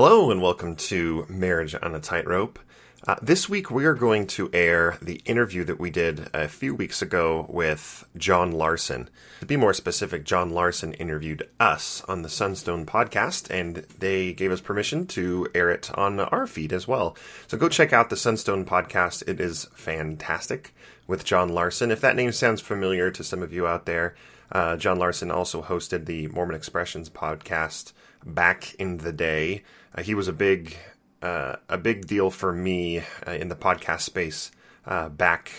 Hello and welcome to Marriage on a Tightrope. Uh, this week we are going to air the interview that we did a few weeks ago with John Larsen. To be more specific, John Larsen interviewed us on the Sunstone podcast and they gave us permission to air it on our feed as well. So go check out the Sunstone podcast. It is fantastic with John Larsen. If that name sounds familiar to some of you out there, uh, John Larsen also hosted the Mormon Expressions podcast back in the day. Uh, he was a big uh, a big deal for me uh, in the podcast space uh, back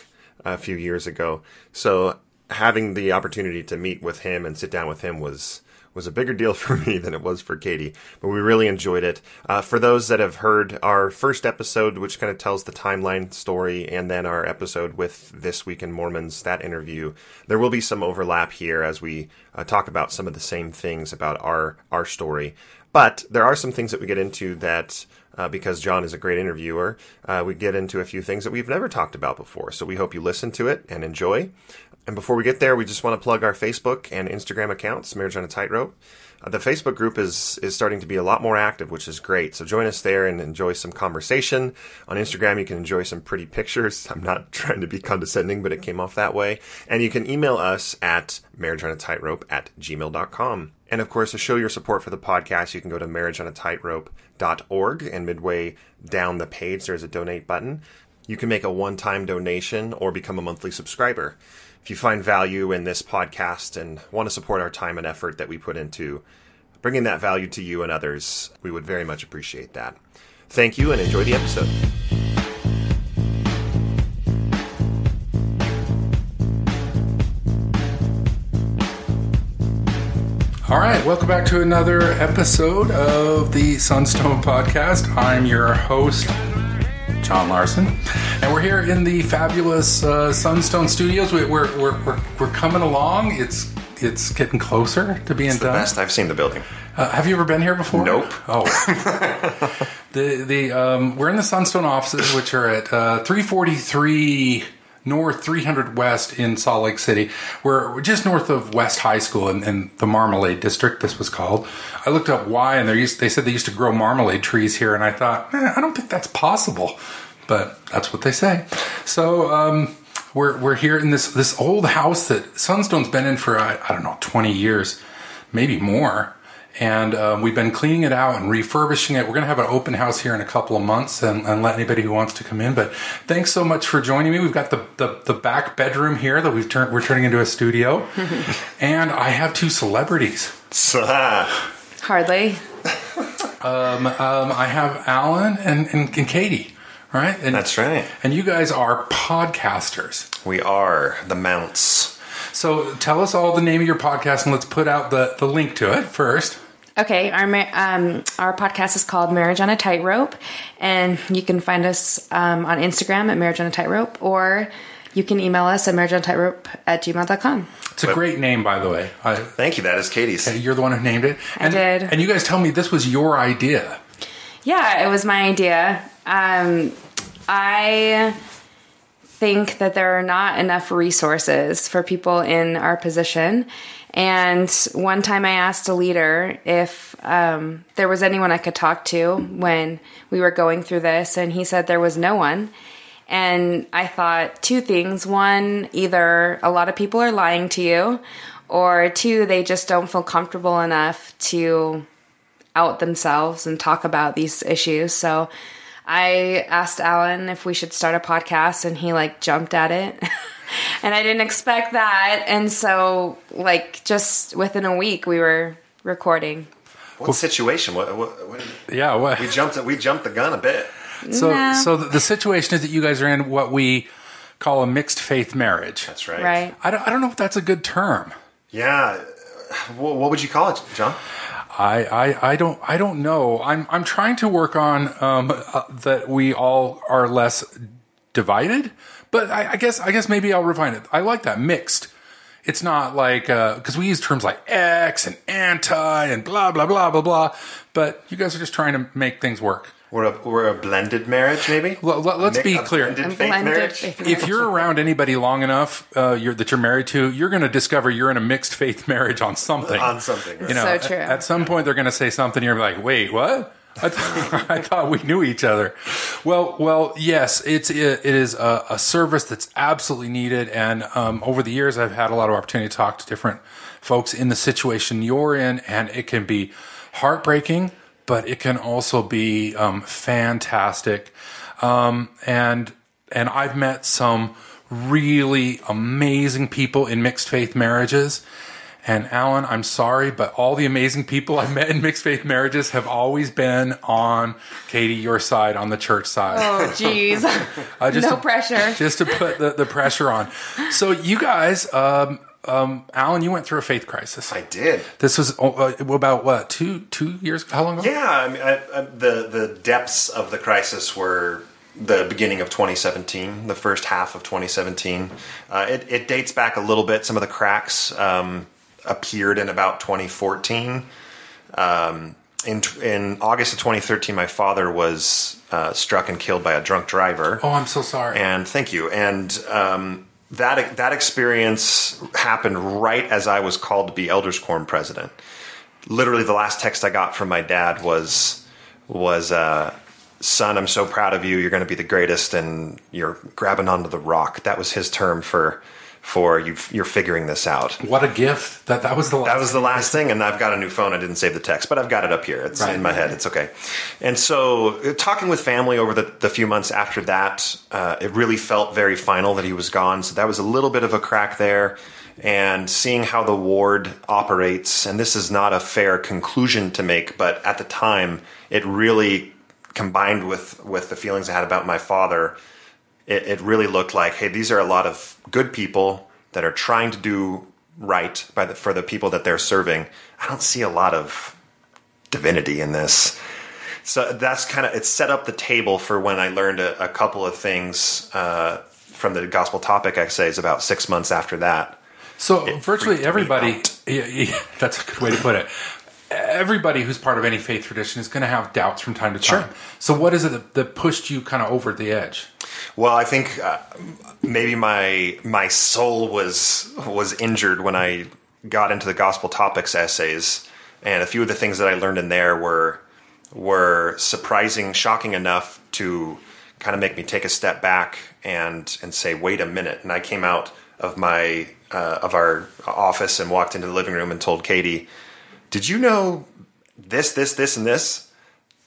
a few years ago. So having the opportunity to meet with him and sit down with him was was a bigger deal for me than it was for Katie, but we really enjoyed it. Uh, for those that have heard our first episode, which kind of tells the timeline story, and then our episode with This Week in Mormons, that interview, there will be some overlap here as we uh, talk about some of the same things about our our story. But there are some things that we get into that, uh, because John is a great interviewer, uh, we get into a few things that we've never talked about before. So we hope you listen to it and enjoy. And before we get there, we just want to plug our Facebook and Instagram accounts, Marriage on a Tightrope. The Facebook group is is starting to be a lot more active, which is great. So join us there and enjoy some conversation. On Instagram, you can enjoy some pretty pictures. I'm not trying to be condescending, but it came off that way. And you can email us at marriageonatightrope at gmail.com. And of course, to show your support for the podcast, you can go to marriageonatightrope.org and midway down the page, there's a donate button. You can make a one time donation or become a monthly subscriber. If you find value in this podcast and want to support our time and effort that we put into bringing that value to you and others, we would very much appreciate that. Thank you and enjoy the episode. All right, welcome back to another episode of the Sunstone Podcast. I'm your host, John Larsen, and we're here in the fabulous uh, Sunstone Studios. We, we're, we're, we're, we're coming along. It's it's getting closer to being It's the done. best I've seen the building. Uh, have you ever been here before? Nope. Oh, the the um, we're in the Sunstone offices, which are at uh, 343 North, 300 West in Salt Lake City. We're just north of West High School in, in the Marmalade District. This was called. I looked up why, and they used they said they used to grow marmalade trees here, and I thought, eh, I don't think that's possible, but that's what they say. So. Um, we're, we're here in this, this old house that Sunstone's been in for, I, I don't know, 20 years, maybe more and um, we've been cleaning it out and refurbishing it. We're going to have an open house here in a couple of months and, and let anybody who wants to come in. But thanks so much for joining me. We've got the, the, the back bedroom here that we've turned we're turning into a studio, and I have two celebrities. Hardly. Um, um, I have Alan and, and, and Katie, right? And, That's right. And you guys are podcasters. We are the Mounts. So tell us all the name of your podcast and let's put out the, the link to it first. Okay, our um, our podcast is called Marriage on a Tightrope, and you can find us um, on Instagram at Marriage on a Tightrope, or you can email us at marriageonatightrope at gmail.com. It's a great name, by the way. I, Thank you. That is Katie's. you're the one who named it. And, did. And you guys tell me this was your idea. Yeah, it was my idea. Um, I think that there are not enough resources for people in our position. And one time I asked a leader if um, there was anyone I could talk to when we were going through this, and he said there was no one. And I thought two things. One, either a lot of people are lying to you, or two, they just don't feel comfortable enough to out themselves and talk about these issues. So I asked Alan if we should start a podcast and he like jumped at it. and I didn't expect that. And so like just within a week we were recording. What situation? What, what, what, Yeah. What? we jumped. We jumped the gun a bit. So, Nah. so the, the situation is that you guys are in what we call a mixed faith marriage. That's right. Right. I don't, I don't know if that's a good term. Yeah. What, what would you call it, John? I, I, I don't I don't know. I'm I'm trying to work on um, uh, that we all are less divided. But I, I guess I guess maybe I'll refine it. I like that mixed. It's not like because we use terms like X and anti and blah blah blah blah blah. But you guys are just trying to make things work. We're a, we're a blended marriage, maybe. Well, let- let's A be clear. Blended A blended marriage. faith If you're around anybody long enough uh, you're, that you're married to, you're going to discover you're in a mixed faith marriage on something. On something. You know, So at- true. At, some point, they're going to say something. You're like, wait, what? I, th- I thought we knew each other. Well, well, yes, it's it, it is a, a service that's absolutely needed. And um, over the years, I've had a lot of opportunity to talk to different folks in the situation you're in, and it can be heartbreaking, but it can also be um, fantastic. Um, and and I've met some really amazing people in mixed faith marriages. And Alan, I'm sorry, but all the amazing people I've met in mixed faith marriages have always been on Katie, your side, on the church side. Oh, jeez. Uh, just no to- pressure. Just to put the, the pressure on. So, you guys, um, um, Alan, you went through a faith crisis. I did. This was uh, about what two two years? How long ago? Yeah, I mean, I, I, the the depths of the crisis were the beginning of 2017, the first half of 2017. Uh, it, it dates back a little bit. Some of the cracks um, appeared in about 2014. Um, in in August of 2013, my father was uh, struck and killed by a drunk driver. Oh, I'm so sorry. And thank you. And um, that that experience happened right as I was called to be Elders Quorum president. Literally, the last text I got from my dad was was uh, "Son, I'm so proud of you. You're going to be the greatest, and you're grabbing onto the rock." That was his term for for you. You're figuring this out. what a gift! That that was the last. That was the last thing, and I've got a new phone. I didn't save the text, but I've got it up here. It's Right. in my head. It's okay. And so, uh, talking with family over the, the few months after that, uh, it really felt very final that he was gone. So that was a little bit of a crack there. And seeing how the ward operates, and this is not a fair conclusion to make, but at the time, it really combined with with the feelings I had about my father it, it really looked like, hey, these are a lot of good people that are trying to do right by the, for the people that they're serving. I don't see a lot of divinity in this. So that's kind of it set up the table for when I learned a, a couple of things uh, from the gospel topic essays about six months after that. So It virtually everybody, yeah, yeah, that's a good way to put it. Everybody who's part of any faith tradition is going to have doubts from time to time. Sure. So what is it that, that pushed you kind of over the edge? Well, I think uh, maybe my my soul was was injured when I got into the gospel topics essays, and a few of the things that I learned in there were were surprising, shocking enough to kind of make me take a step back and and say, wait a minute. And I came out of my uh, of our office and walked into the living room and told Katie, "Did you know this, this, this, and this?"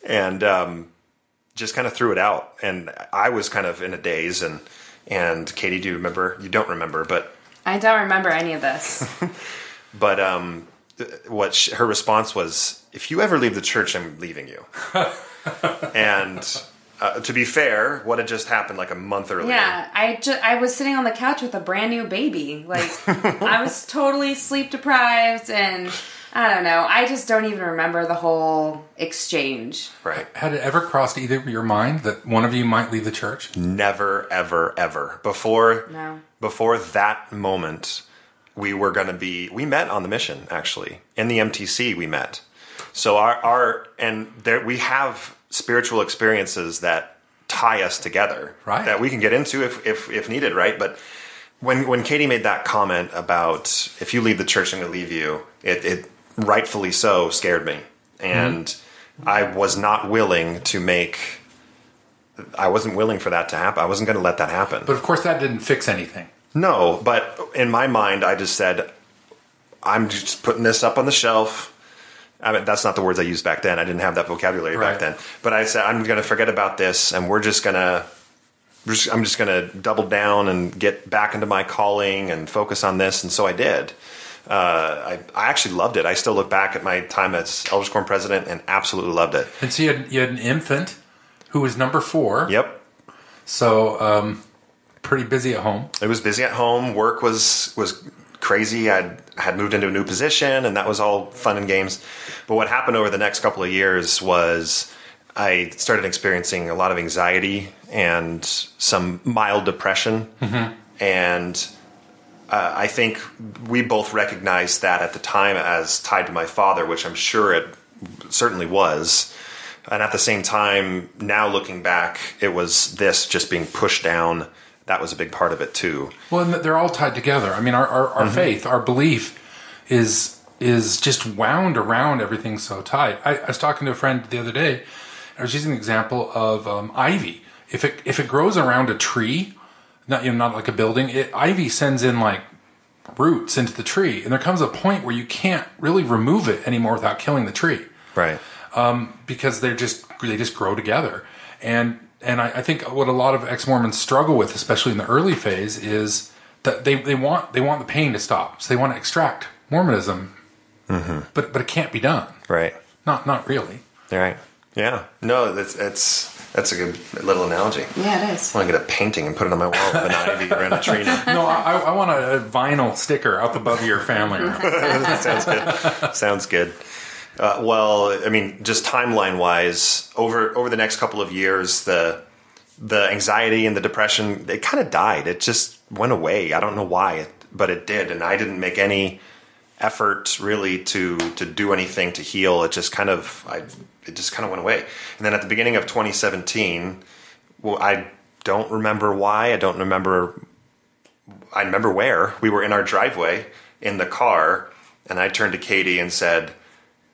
And um, just kind of threw it out, and I was kind of in a daze. And and Katie, do you remember? You don't remember, but I don't remember any of this. but um, what sh- her response was, "If you ever leave the church, I'm leaving you." and uh, to be fair, what had just happened like a month earlier? Yeah, I I was sitting on the couch with a brand new baby. Like I was totally sleep deprived and I don't know. I just don't even remember the whole exchange. Right. Had it ever crossed either of your mind that one of you might leave the church? Never, ever, ever before. No. Before that moment, we were going to be. We met on the mission actually in the MTC. We met. So our our and there we have spiritual experiences that tie us together. Right. That we can get into if if if needed. Right. But when when Katie made that comment about if you leave the church, I'm going to leave you. It it rightfully so scared me, and I was not willing to make. I wasn't willing for that to happen. I wasn't going to let that happen. But of course, that didn't fix anything. No, but in my mind, I just said, I'm just putting this up on the shelf. I mean, that's not the words I used back then. I didn't have that vocabulary Right. back then. But I said, I'm going to forget about this, and we're just going to. I'm just going to double down and get back into my calling and focus on this, and so I did. Uh, I, I actually loved it. I still look back at my time as Elders Quorum president and absolutely loved it. And so you had, you had an infant who was number four. Yep, So um, pretty busy at home. it was busy at home. Work was was crazy. I had moved into a new position, and that was all fun and games. But what happened over the next couple of years was I started experiencing a lot of anxiety and some mild depression, and uh, I think we both recognized that at the time as tied to my father, which I'm sure it certainly was. And at the same time, now looking back, it was this just being pushed down. That was a big part of it too. Well, and they're all tied together. I mean, our, our, our faith, our belief is is just wound around everything so tight. I, I was talking to a friend the other day. I was using an example of um, ivy. If it if it grows around a tree, not you know not like a building, it, ivy sends in like roots into the tree, and there comes a point where you can't really remove it anymore without killing the tree. Right. Um, because they're just they just grow together. And and I, I think what a lot of ex-mormons struggle with especially in the early phase is that they, they want they want the pain to stop. So they want to extract mormonism. Mm-hmm. But but it can't be done. Right. not not really. Right. Yeah. No, that's it's that's a good little analogy. Yeah, it is. I want to get a painting and put it on my wall with an ivy around a tree no i, I want a, a vinyl sticker up above your family room Sounds good. Sounds good. Uh, well, I mean, just timeline wise, over over the next couple of years, the the anxiety and the depression it kind of died. It just went away. I don't know why, but it did, and I didn't make any effort really to to do anything to heal. It just kind of I it just kind of went away. And then at the beginning of 2017, well, I don't remember why. I don't remember I remember where we were in our driveway in the car, and I turned to Katie and said,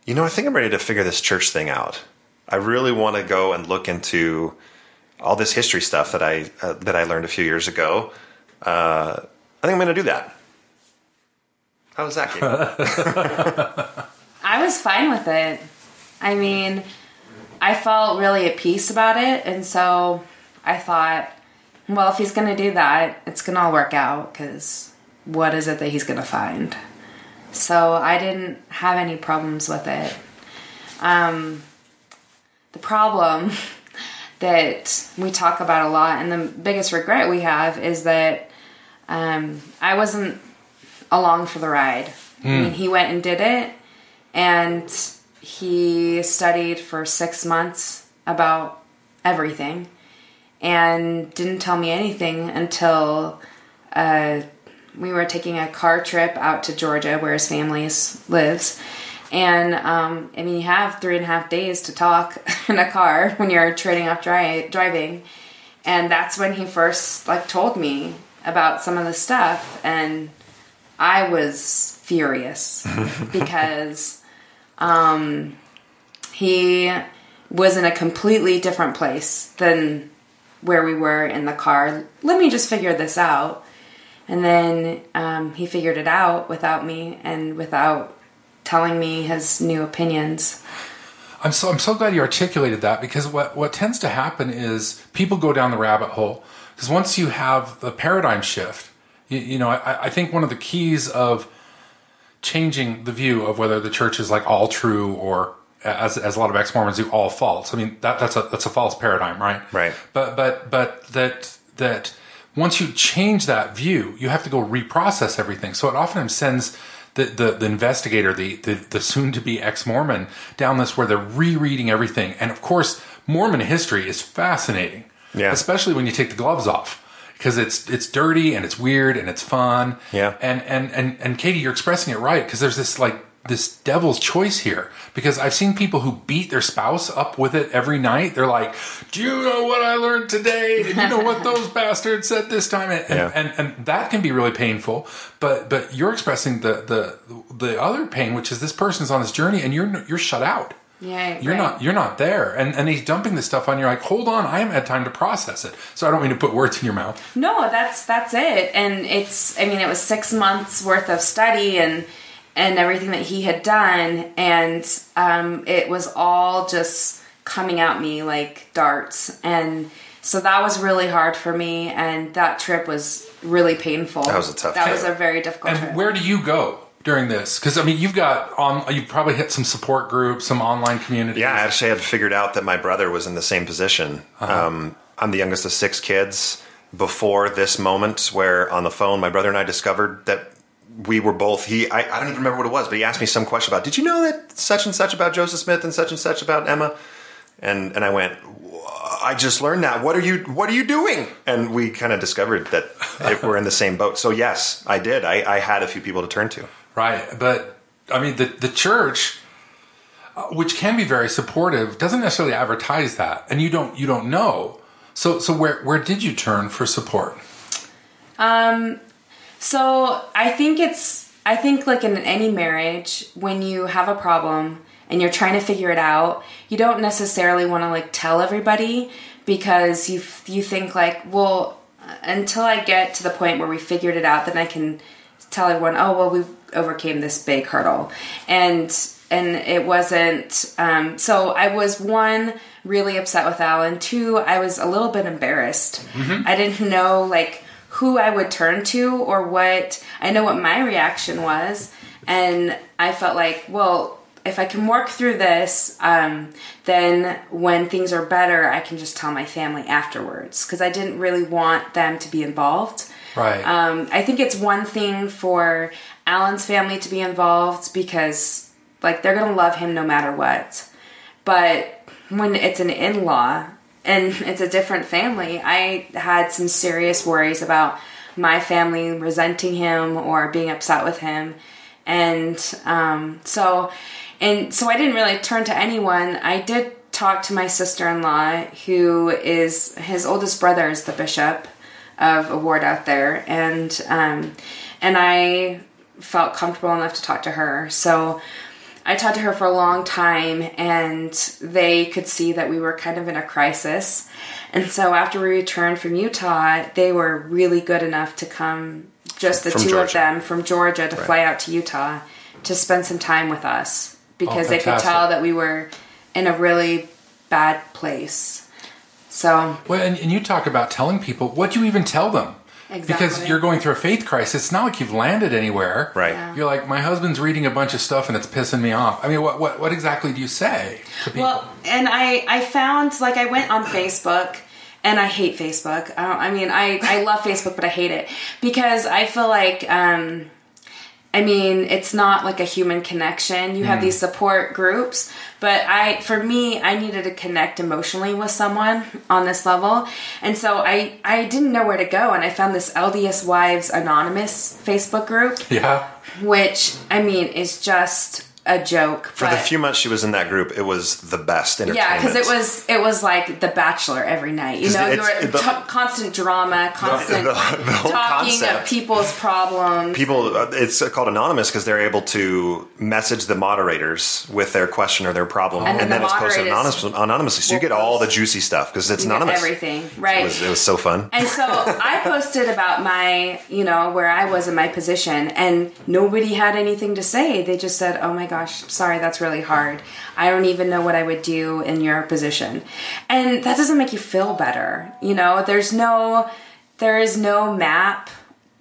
"You know, I think I'm ready to figure this church thing out. I really want to go and look into all this history stuff that I uh, that I learned a few years ago. Uh, I think I'm going to do that." How was that, Katie? I was fine with it. I mean, I felt really at peace about it, and so I thought, well, if he's going to do that, it's going to all work out because what is it that he's going to find? So I didn't have any problems with it. Um, the problem that we talk about a lot, and the biggest regret we have, is that um, I wasn't along for the ride. I mean, he went and did it, and he studied for six months about everything and didn't tell me anything until uh, we were taking a car trip out to Georgia where his family lives. And um, I mean, you have three and a half days to talk in a car when you're trading off dri- driving. And that's when he first like told me about some of the stuff. And I was furious because um, he was in a completely different place than where we were in the car. Let me just figure this out. And then um, he figured it out without me and without telling me his new opinions. I'm so I'm so glad you articulated that because what what tends to happen is people go down the rabbit hole because once you have the paradigm shift, you, you know I, I think one of the keys of changing the view of whether the church is like all true or as, as a lot of ex-Mormons do all false. I mean that that's a that's a false paradigm, right? Right. But but but that that once you change that view, you have to go reprocess everything. So it often sends the, the, the investigator, the, the, the soon to be ex Mormon, down this where they're rereading everything. And of course, Mormon history is fascinating. Yeah. Especially when you take the gloves off. Because it's it's dirty and it's weird and it's fun. Yeah. And and and and Katie, you're expressing it right because there's this like this devil's choice here. Because I've seen people who beat their spouse up with it every night. They're like, "Do you know what I learned today? Did you know what those bastards said this time?" And, Yeah. and, and and that can be really painful. But but you're expressing the the the other pain, which is this person's on this journey and you're you're shut out. Yeah, You're right. not you're not there. And and he's dumping this stuff on you. Like, hold on, I haven't had time to process it. So I don't mean to put words in your mouth. No, that's that's it. And it's I mean it was 6 months worth of study and and everything that he had done and um it was all just coming at me like darts and so that was really hard for me and that trip was really painful. That was a tough That trip. was a very difficult And trip. where do you go during this? Because I mean, you've got on you've probably hit some support groups, some online communities. Yeah, I actually had figured out that my brother was in the same position. Um, I'm the youngest of six kids. Before this moment, where on the phone, my brother and I discovered that we were both. He, I, I don't even remember what it was, but he asked me some question about. Did you know that such and such about Joseph Smith and such and such about Emma? And and I went. I just learned that. What are you What are you doing? And we kind of discovered that we're in the same boat. So yes, I did. I, I had a few people to turn to. Right, but I mean, the the church, uh, which can be very supportive, doesn't necessarily advertise that, and you don't you don't know. So so where where did you turn for support? Um, so I think it's I think like in any marriage, when you have a problem and you're trying to figure it out, you don't necessarily want to like tell everybody because you you think like, well, until I get to the point where we figured it out, then I can tell everyone, oh well, we overcame this big hurdle, and and it wasn't. Um, so I was one really upset with Alan. Two, I was a little bit embarrassed. I didn't know like who I would turn to or what. I know what my reaction was, and I felt like, well, if I can work through this, um, then when things are better, I can just tell my family afterwards because I didn't really want them to be involved. Right. Um, I think it's one thing for Alan's family to be involved because, like, they're gonna love him no matter what. But when it's an in-law and it's a different family, I had some serious worries about my family resenting him or being upset with him, and um, so and so I didn't really turn to anyone. I did talk to my sister-in-law, who is his oldest brother is the bishop of a ward out there, and um, and I felt comfortable enough to talk to her. So I talked to her for a long time, and they could see that we were kind of in a crisis. And so after we returned from Utah, they were really good enough to come, just the From two of them from Georgia, to fly out to Utah to spend some time with us because they could tell that we were in a really bad place. So Well, and, and you talk about telling people. What do you even tell them? Because you're going through a faith crisis. It's not like you've landed anywhere. Right. Yeah. You're like, my husband's reading a bunch of stuff and it's pissing me off. I mean, what what, what exactly do you say to people? Well, and I I found like I went on Facebook and I hate Facebook. I, I mean, I I love Facebook, but I hate it because I feel like um I mean, it's not like a human connection. You have mm. these support groups, but I for me, I needed to connect emotionally with someone on this level. And so I I didn't know where to go and I found this LDS Wives Anonymous Facebook group, yeah. which I mean is just a joke. For the few months she was in that group, it was the best entertainment. Yeah, because it was it was like The Bachelor every night. You know, you were the- t- constant drama, constant the- the talking of people's problems. people uh, it's called anonymous because they're able to message the moderators with their question or their problem And and, then then, the it's posted anonymous, anonymously so you get all the juicy stuff because it's anonymous everything, right? it was, it was so fun And so I posted about my, you know, where I was in my position, and nobody had anything to say. They just said, "Oh my gosh, sorry, that's really hard. I don't even know what I would do in your position," and that doesn't make you feel better. You know, there's no, there is no map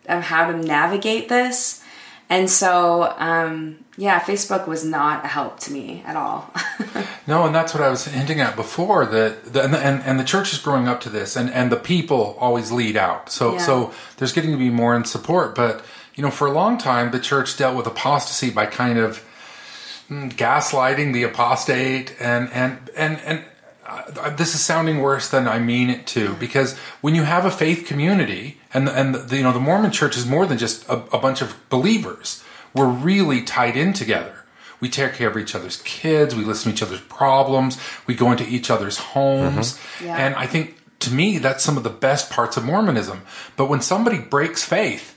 of how to navigate this, and so, um, yeah, Facebook was not a help to me at all. No, and that's what I was hinting at before. That the, and, and and the church is growing up to this, and and the people always lead out. So Yeah. so there's getting to be more in support. But you know, for a long time, the church dealt with apostasy by kind of Hmm, gaslighting the apostate, and and and and. Uh, uh, this is sounding worse than I mean it to, because when you have a faith community, and the, and the, you know the Mormon Church is more than just a, a bunch of believers. We're really tied in together. We take care of each other's kids. We listen to each other's problems. We go into each other's homes. Mm-hmm. Yeah. And I think to me, that's some of the best parts of Mormonism. But when somebody breaks faith,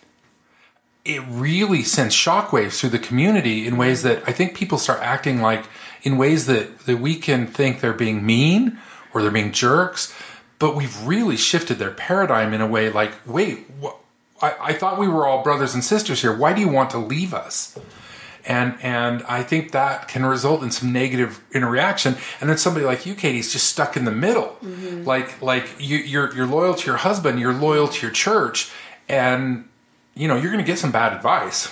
it really sends shockwaves through the community in ways that I think people start acting like in ways that, that we can think they're being mean or they're being jerks. But we've really shifted their paradigm in a way like, wait, wh- I, I thought we were all brothers and sisters here. Why do you want to leave us? and and I think that can result in some negative interaction. And then somebody like you, Katie's just stuck in the middle. Mm-hmm. Like like you, you're you're loyal to your husband, you're loyal to your church, and you know you're going to get some bad advice.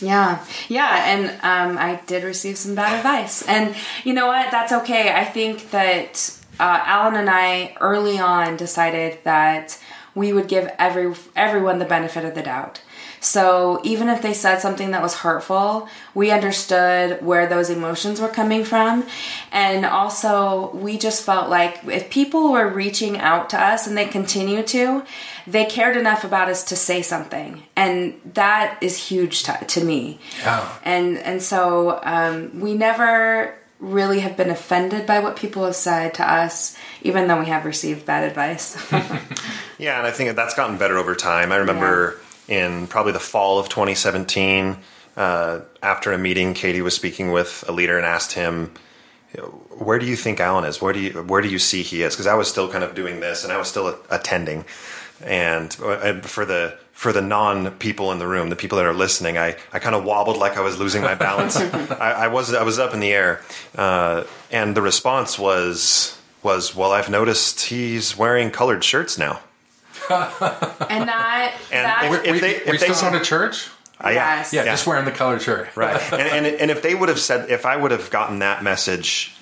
Yeah, yeah, and um, I did receive some bad advice, and you know what? That's okay. I think that uh, Alan and I early on decided that we would give every everyone the benefit of the doubt. So even if they said something that was hurtful, we understood where those emotions were coming from, and also we just felt like if people were reaching out to us and they continue to, they cared enough about us to say something, and that is huge to, to me. Yeah. And and so um, we never really have been offended by what people have said to us, even though we have received bad advice. Yeah, and I think that's gotten better over time. I remember in probably the fall of 2017, uh, after a meeting, Katie was speaking with a leader and asked him, "Where do you think Alan is? Where do you where do you see he is?" Because I was still kind of doing this, and I was still attending. And uh, for the for the non people in the room, the people that are listening, I, I kind of wobbled like I was losing my balance. I, I was I was up in the air, uh, and the response was was, "Well, I've noticed he's wearing colored shirts now." And that, And that if- we, they- we if they still said- going to church? Uh, yeah. Yes. Yeah, Yeah. just wearing the colored shirt. Right. and, and and if they would have said, if I would have gotten that message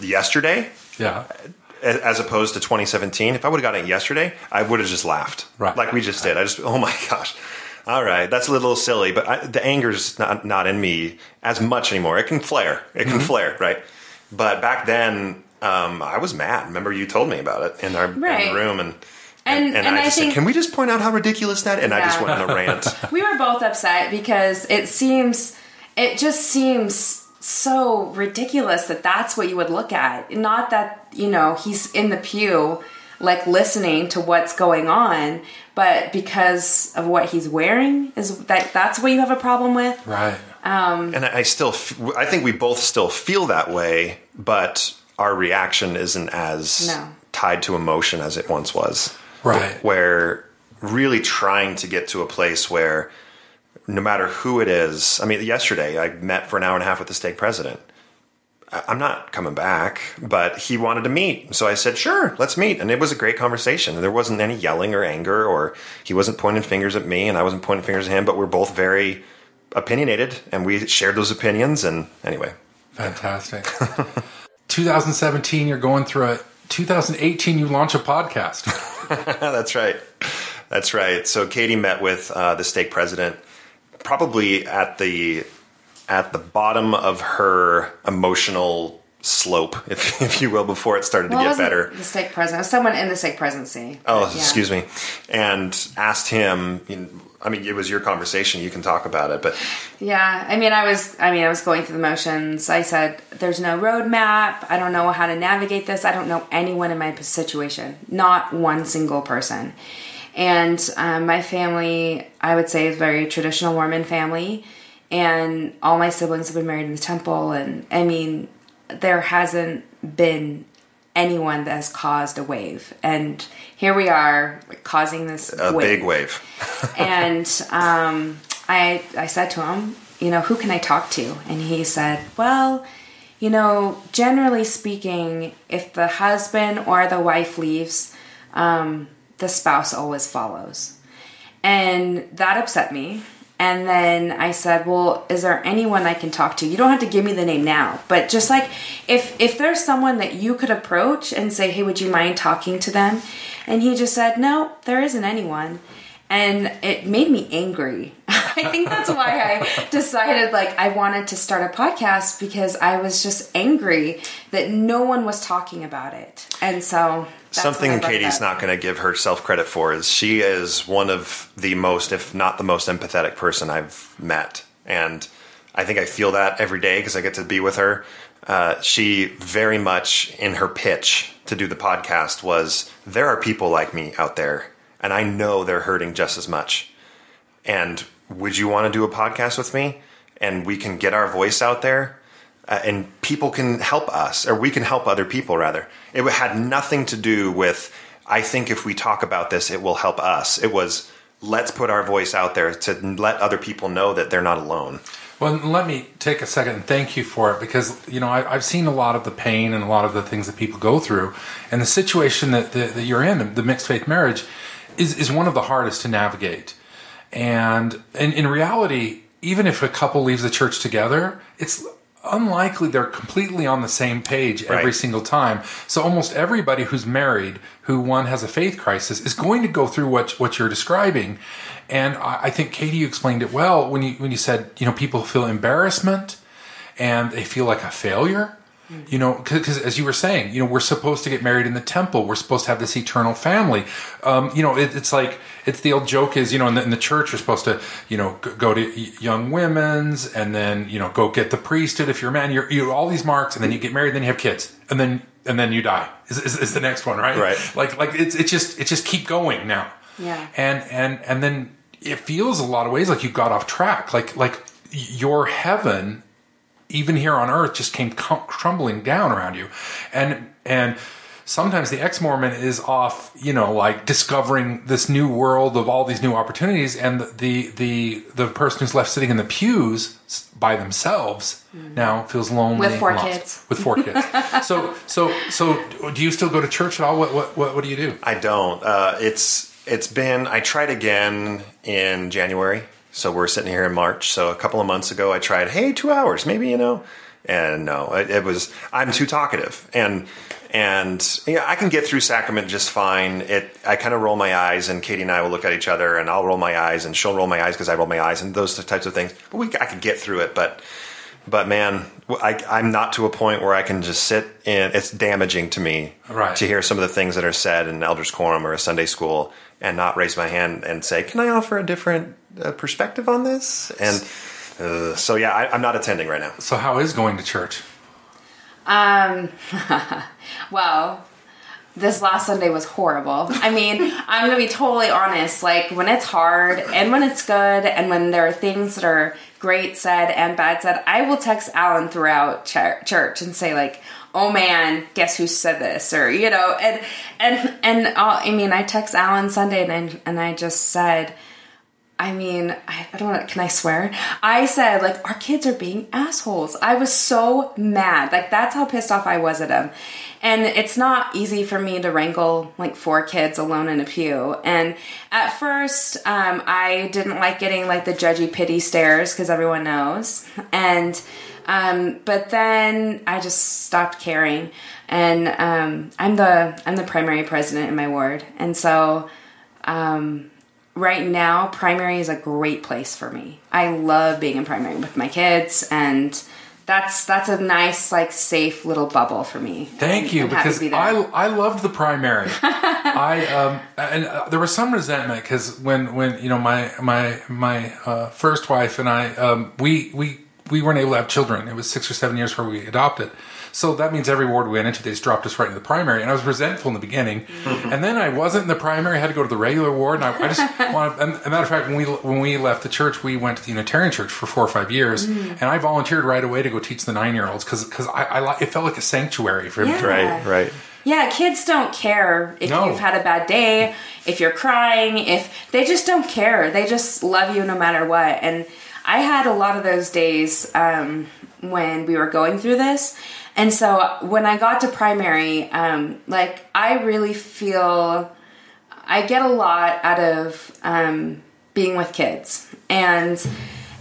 yesterday, Yeah. as opposed to 2017, if I would have gotten it yesterday, I would have just laughed, Right. Like we just did. I just, oh my gosh. All right, that's a little silly, but I, the anger's not not in me as much anymore. It can flare. It can flare, right? But back then, um, I was mad. Remember, you told me about it in our in Right. the room, and And- and I I just think- said, "Can we just point out how ridiculous that?" And I just went on a rant. we were both upset because it seems it just seems so ridiculous that that's what you would look at not that you know he's in the pew like listening to what's going on but because of what he's wearing is that that's what you have a problem with Right. Um, and I still, f- I think we both still feel that way, but our reaction isn't as No. tied to emotion as it once was. Right. Where really trying to get to a place where no matter who it is, I mean, yesterday I met for an hour and a half with the stake president. I'm not coming back, but he wanted to meet. So I said, sure, let's meet. And it was a great conversation. There wasn't any yelling or anger, or he wasn't pointing fingers at me and I wasn't pointing fingers at him, but we're both very opinionated and we shared those opinions. And anyway, Fantastic. 2017, you're going through it. 2018, you launch a podcast. that's right. That's right. So Katie met with uh, the stake president probably at the at the bottom of her emotional slope, if, if you will, before it started well, to get better. the stake president someone in the stake presidency Oh, Yeah. excuse me. And asked him. You know, I mean, it was your conversation. You can talk about it, but Yeah, I mean, I was, I mean, I was going through the motions. I said, "There's no roadmap. I don't know how to navigate this. I don't know anyone in my situation, not one single person." And um, my family, I would say, is a very traditional Mormon family, and all my siblings have been married in the temple. And I mean, there hasn't been anyone that has caused a wave, and here we are like, causing this a big wave. and um, I I said to him, you know, who can I talk to? And he said, well, you know, generally speaking, if the husband or the wife leaves, um, the spouse always follows, and that upset me. And then I said, "Well, is there anyone I can talk to? You don't have to give me the name now, but just like if if there's someone that you could approach and say, "Hey, would you mind talking to them?" And he just said, "No, there isn't anyone." And it made me angry. I think that's why I decided like I wanted to start a podcast because I was just angry that no one was talking about it. And so that's Something Katie's not going to give herself credit for is she is one of the most, if not the most empathetic person I've met. And I think I feel that every day because I get to be with her. Uh, she very much in her pitch to do the podcast was there are people like me out there, and I know they're hurting just as much. And would you want to do a podcast with me? And we can get our voice out there uh, and people can help us, or we can help other people, rather. It had nothing to do with, I think if we talk about this, it will help us. It was, let's put our voice out there to let other people know that they're not alone. Well, let me take a second and thank you for it because you know I, I've seen a lot of the pain and a lot of the things that people go through, and the situation that, that, that you're in, the mixed faith marriage, is is one of the hardest to navigate. And, and in reality, even if a couple leaves the church together, it's unlikely they're completely on the same page every Right. single time. So almost everybody who's married, who one has a faith crisis, is going to go through what what you're describing. And I, I think Katie, you explained it well when you when you said you know people feel embarrassment and they feel like a failure. You know, because as you were saying, you know, we're supposed to get married in the temple. We're supposed to have this eternal family. Um, you know, it, it's like it's the old joke is, you know, in the, in the church, you're supposed to, you know, go to young women's and then, you know, go get the priesthood if you're a man. You're, you all these marks, and then you get married, then you have kids, and then and then you die. Is, is, is the next one right? Right. Like like it's it's just it's just keep going now. Yeah. And and and then it feels a lot of ways like you got off track. Like like your heaven even here on earth just came crumbling down around you and and sometimes the ex-mormon is off you know like discovering this new world of all these new opportunities and the the the person who's left sitting in the pews by themselves now feels lonely With four and lost. kids. with four kids so so so do you still go to church at all what what what, what do you do I don't. Uh, it's it's been. I tried again in January. So we're sitting here in March. So a couple of months ago, I tried. Hey, two hours, maybe you know. And no, it, it was. I'm too talkative, and and yeah, I can get through sacrament just fine. It. I kind of roll my eyes, and Katie and I will look at each other, and I'll roll my eyes, and she'll roll my eyes because I roll my eyes, and those types of things. But we, I could get through it, but but man, I, I'm not to a point where I can just sit and it's damaging to me Right. to hear some of the things that are said in elders quorum or a Sunday school and not raise my hand and say, "Can I offer a different uh, perspective on this?" And uh, so, yeah, I, I'm not attending right now. so how is going to church Um, well, this last Sunday was horrible. I mean, I'm gonna be totally honest. Like when it's hard and when it's good and when there are things that are great said and bad said, I will text Alan throughout chur- church and say like, "Oh man, guess who said this?" Or you know, and and and I'll, I mean, I text Alan Sunday and and I just said. I mean, I, I don't know. Can I swear? I said, like, our kids are being assholes. I was so mad. Like, that's how pissed off I was at them. And it's not easy for me to wrangle like four kids alone in a pew. And at first, um, I didn't like getting like the judgy pity stares because everyone knows. And, um, but then I just stopped caring. And um, I'm the I'm the primary president in my ward, and so um, right now primary is a great place for me i love being in primary with my kids and that's that's a nice like safe little bubble for me Thank I'm- you, I'm because be. I I loved the primary. I um and uh, there was some resentment because when when you know my my my uh, first wife and I um we we we weren't able to have children. It was six or seven years where we adopted. So that means every ward we went into, they just dropped us right in the primary, and I was resentful in the beginning. Mm-hmm. and then I wasn't in the primary; I had to go to the regular ward, and I, I just wanted. And, a matter of fact, when we when we left the church, we went to the Unitarian Church for four or five years, Mm-hmm. and I volunteered right away to go teach the nine year olds because because I, I it felt like a sanctuary for Yeah. Right, right. Yeah, kids don't care if No. you've had a bad day, if you're crying, if they just don't care. They just love you no matter what. And I had a lot of those days um, when we were going through this. And so when I got to primary, um, like I really feel I get a lot out of um, being with kids. And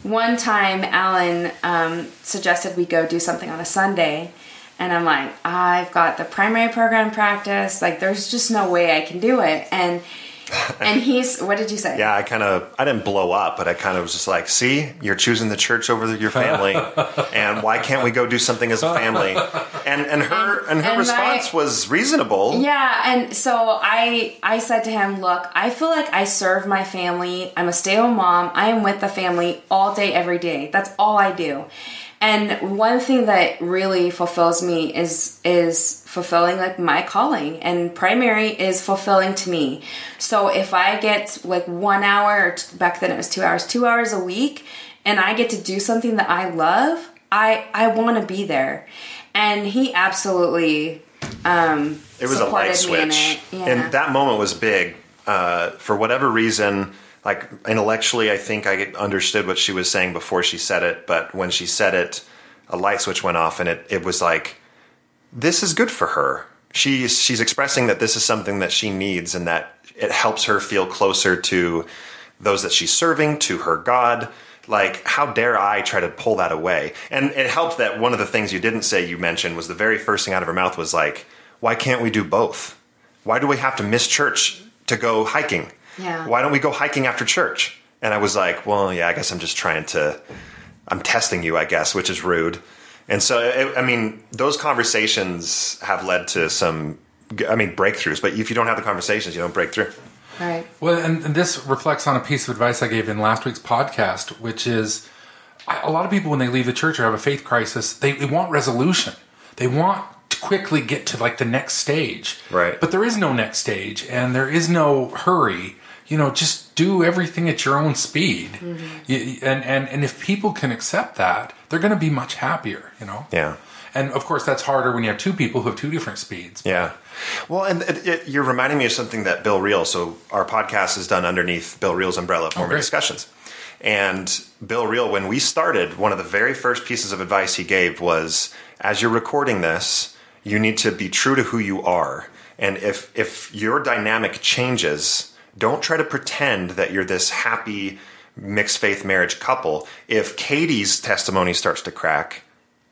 one time, Alan um, suggested we go do something on a Sunday. And I'm like, I've got the primary program practice. Like, there's just no way I can do it. And and he's, what did you say? Yeah, I kind of, I didn't blow up, but I kind of was just like, see, you're choosing the church over your family, and why can't we go do something as a family? And and her and, her and response my- was reasonable. Yeah, and so I I said to him, "Look, I feel like I serve my family. I'm a stay-at-home mom. I am with the family all day every day. That's all I do." And one thing that really fulfills me is is fulfilling like my calling and primary is fulfilling to me. So if I get like 1 hour back then it was 2 hours, 2 hours a week and I get to do something that I love, I I want to be there. And he absolutely um it was a light supported me in switch. Yeah. and that moment was big. Uh, for whatever reason, like intellectually, I think I understood what she was saying before she said it, but when she said it, a light switch went off, and it it was like, this is good for her. She's she's expressing that this is something that she needs, and that it helps her feel closer to those that she's serving, to her God. Like, how dare I try to pull that away? And it helped that one of the things you didn't say you mentioned was the very first thing out of her mouth was like, why can't we do both? Why do we have to miss church to go hiking? Yeah. Why don't we go hiking after church? And I was like, well, yeah, I guess I'm just trying to, I'm testing you, I guess, which is rude. And so, it, I mean, those conversations have led to some, I mean, breakthroughs. But if you don't have the conversations, you don't break through. right. Well, and, and this reflects on a piece of advice I gave in last week's podcast, which is I- a lot of people when they leave the church or have a faith crisis, they, they want resolution. They want to quickly get to like the next stage. Right. But there is no next stage, and there is no hurry. You know, just do everything at your own speed. Mm-hmm. You- and, and, and if people can accept that, they're going to be much happier, you know? Yeah. And of course, that's harder when you have two people who have two different speeds. Yeah. Well, and it, it, you're reminding me of something that Bill Reel. So our podcast is done underneath Bill Reel's umbrella of oh, Mormon great. discussions. And Bill Reel, when we started, one of the very first pieces of advice he gave was, as you're recording this, you need to be true to who you are. And if if your dynamic changes, don't try to pretend that you're this happy mixed faith marriage couple. If Katie's testimony starts to crack,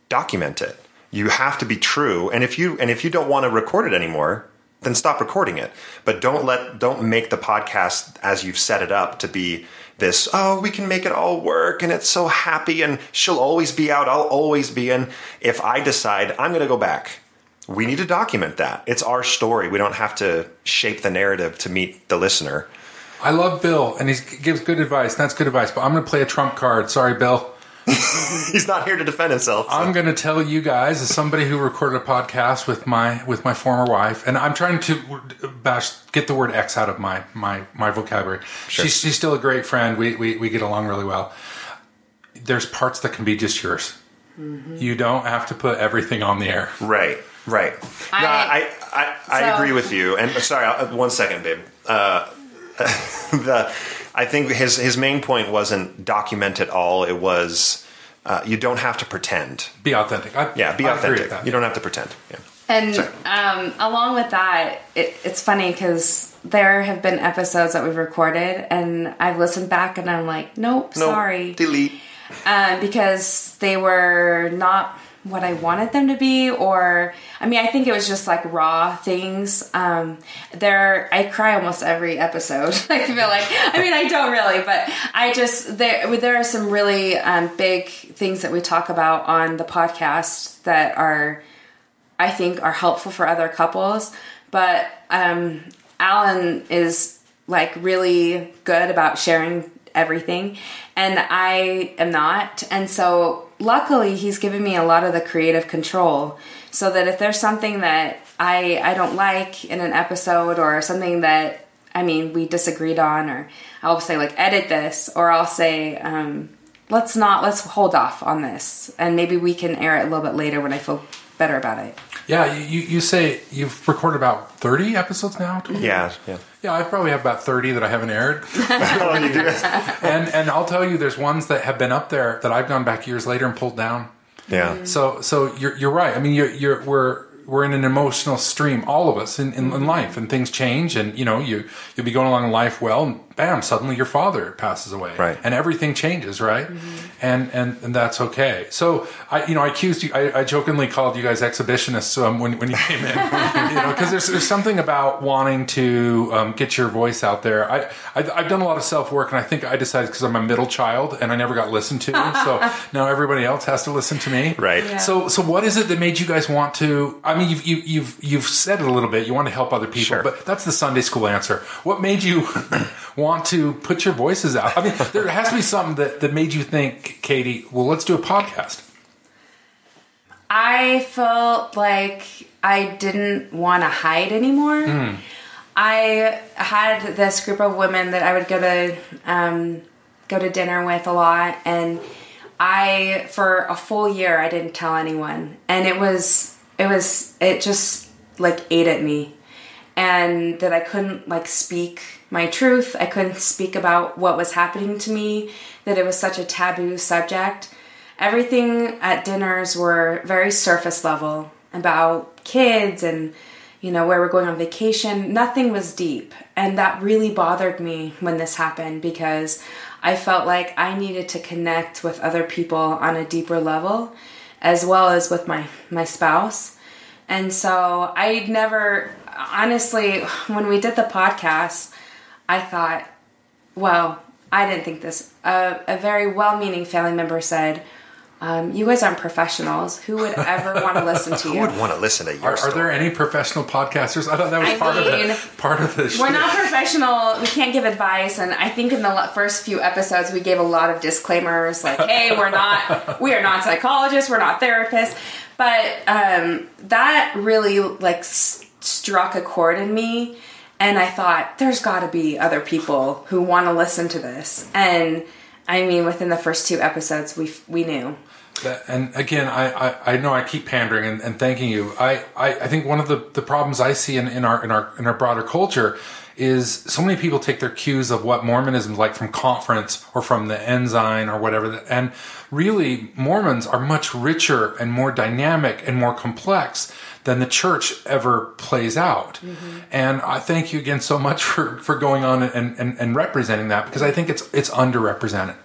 document it. You have to be true, and if you and if you don't want to record it anymore, then stop recording it. But don't let don't make the podcast as you've set it up to be this. Oh, we can make it all work, and it's so happy, and she'll always be out. I'll always be in. If I decide I'm going to go back, we need to document that. It's our story. We don't have to shape the narrative to meet the listener. I love Bill, and he gives good advice. That's good advice. But I'm going to play a trump card. Sorry, Bill. He's not here to defend himself. so- I'm going to tell you guys, as somebody who recorded a podcast with my with my former wife, and I'm trying to bash get the word X out of my my my vocabulary. She's, she's still a great friend. We, we we get along really well. There's parts that can be just yours. Mm-hmm. You don't have to put everything on the air. Right, right. no, I, I, I, So- agree with you. And sorry, I'll- one second, babe. Uh, the, I think his his main point wasn't document it all. It was uh, you don't have to pretend. Be authentic. I, Yeah, be I agree with authentic. that. You don't have to pretend. Yeah. And um, along with that, it, it's funny because there have been episodes that we've recorded, and I've listened back, and I'm like, nope, No, sorry, Delete. um, because they were not what I wanted them to be, or I mean, I think it was just like raw things. Um, there, I cry almost every episode. I feel like, I mean, I don't really, but I just there there are some really um, big things that we talk about on the podcast that are. I think are helpful for other couples. But um, Alan is like really good about sharing everything, and I am not. And so, luckily, he's given me a lot of the creative control, so that if there's something that I I don't like in an episode or something that I mean we disagreed on, or I'll say like edit this, or I'll say. Um, Let's not. Let's hold off on this, and maybe we can air it a little bit later when I feel better about it. Yeah, you, you you say you've recorded about 30 episodes now? Yeah, yeah. Yeah, I probably have about 30 that I haven't aired. Oh, you do. and and I'll tell you there's ones that have been up there that I've gone back years later and pulled down. yeah. Mm-hmm. So so you're you're right. I mean you're you're we're we're in an emotional stream, all of us in, in, in life, and things change, and you know you you'll be going along life well, and bam, suddenly your father passes away, Right. And everything changes, right? And, and and that's okay. So I you know I accused you, I, I jokingly called you guys exhibitionists um, when when you came in, you know, because there's there's something about wanting to um, get your voice out there. I, I I've done a lot of self work, and I think I decided because I'm a middle child and I never got listened to, so now everybody else has to listen to me, Right. Yeah. so, so what is it that made you guys want to? I mean, you've you, you've you've said it a little bit. You want to help other people, Sure. but that's the Sunday school answer. What made you want to put your voices out? I mean, there has to be something that that made you think, Katie. Well, let's do a podcast. I felt like I didn't want to hide anymore. I had this group of women that I would go to um, go to dinner with a lot, and I for a full year I didn't tell anyone, and it was it was it just like ate at me, and that I couldn't like speak my truth. I couldn't speak about what was happening to me. That it was such a taboo subject everything at dinners were very surface level about kids and you know where we're going on vacation nothing was deep and that really bothered me when this happened because i felt like i needed to connect with other people on a deeper level as well as with my my spouse and so I'd never honestly when we did the podcast i thought well, I didn't think this. Uh, a very well meaning family member said, um, You guys aren't professionals. Who would ever want to listen to you? Who you? would want to listen to your Are, are there any professional podcasters? I thought that was I part mean, of the part of the. We're shtick. not professional. We can't give advice. And I think in the first few episodes, we gave a lot of disclaimers like, hey, we're not, we are not psychologists, we're not therapists. But um, that really like s- struck a chord in me. And I thought, there's got to be other people who want to listen to this. And I mean, within the first two episodes, we we knew. And again, I, I, I know I keep pandering and, and thanking you. I, I, I think one of the, the problems I see in, in our in our in our broader culture is so many people take their cues of what Mormonism is like from conference or from the Ensign or whatever, and really Mormons are much richer and more dynamic and more complex than the church ever plays out. Mm-hmm. And I thank you again so much for, for going on and, and, and representing that because I think it's it's underrepresented.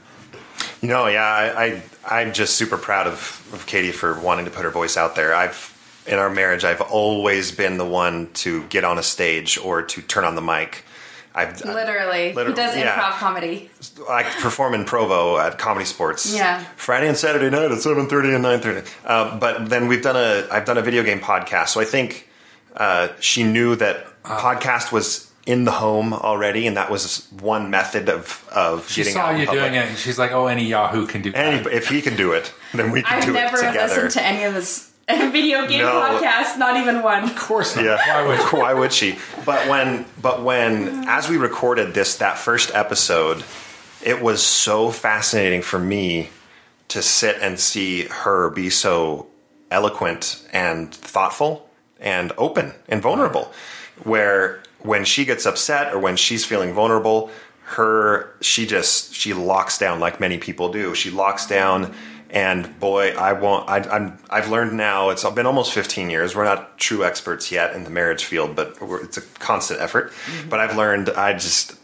You know, yeah, I, I I'm just super proud of, of Katie for wanting to put her voice out there. I've in our marriage, I've always been the one to get on a stage or to turn on the mic. I've Literally, Liter- he does yeah. improv comedy. I perform in Provo at ComedySportz. Yeah. Friday and Saturday night at seven thirty and nine thirty. Uh, but then we've done a I've done a video game podcast, so I think uh, she knew that podcast was in the home already, and that was one method of of She getting saw out in you public. doing it, and she's like, "Oh, any Yahoo can do that." If he can do it, then we can I've do it together. listened to any of his video game No. podcasts, not even one. Of course not. Yeah, Why would why would she? But when, but when, as we recorded this, that first episode, it was so fascinating for me to sit and see her be so eloquent and thoughtful and open and vulnerable. Where when she gets upset or when she's feeling vulnerable, her she just she locks down like many people do. She locks down. And boy, I won't. I, I'm. I've learned now. It's been almost 15 years. We're not true experts yet in the marriage field, but we're, it's a constant effort. But I've learned. I just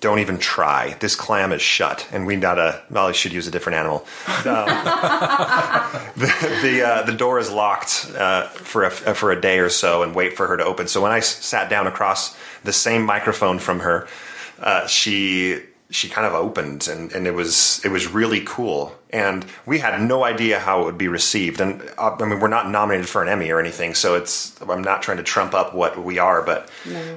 don't even try. This clam is shut, and we gotta. Well, I should use a different animal. Um, the the, uh, the door is locked uh, for a, for a day or so, and wait for her to open. So when I s- sat down across the same microphone from her, uh, she she kind of opened, and, and it was it was really cool. And we had no idea how it would be received. And uh, I mean, we're not nominated for an Emmy or anything, so it's I'm not trying to trump up what we are, but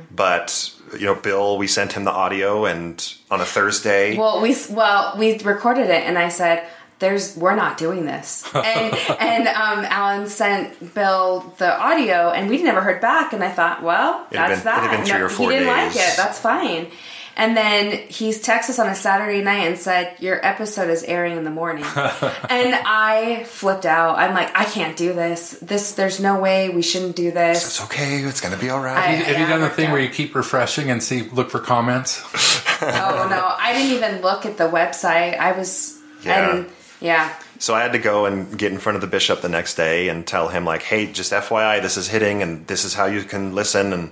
but you know, Bill, we sent him the audio, and on a Thursday. Well, we well we recorded it, and I said, "There's we're not doing this." And and um, Alan sent Bill the audio, and we never heard back. And I thought, well, that's been- that. been three No, or four he didn't like it. That's fine. And then he's texted us on a Saturday night and said, "Your episode is airing in the morning," and I flipped out. I'm like, "I can't do this. This there's no way we shouldn't do this." it's okay. It's gonna be all right. I- Have you Yeah, done the thing out. where you keep refreshing and see, look for comments? Oh no, I didn't even look at the website. I was Yeah. and yeah. So I had to go and get in front of the bishop the next day and tell him like, "Hey, just FYI, this is hitting, and this is how you can listen, and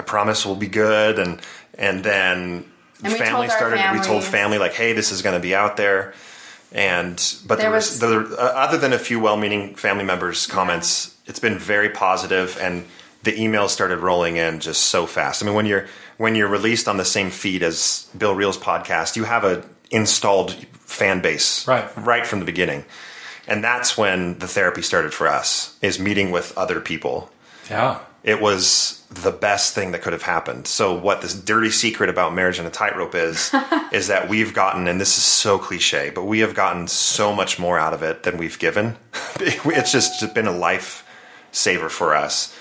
I promise we'll be good." And and then And family told our started. We told family like, "Hey, this is going to be out there." And but There there was, was- there, uh, other than a few well-meaning family members' comments, it's been very positive, and the emails started rolling in just so fast. I mean, when you're when you're released on the same feed as Bill Reel's podcast, you have a installed fan base Right. right from the beginning. And that's when the therapy started for us, is meeting with other people. Yeah. It was the best thing that could have happened. So what this dirty secret about marriage and a tightrope is, is that we've gotten, and this is so cliche, but we have gotten so much more out of it than we've given. It's just been a life saver for us.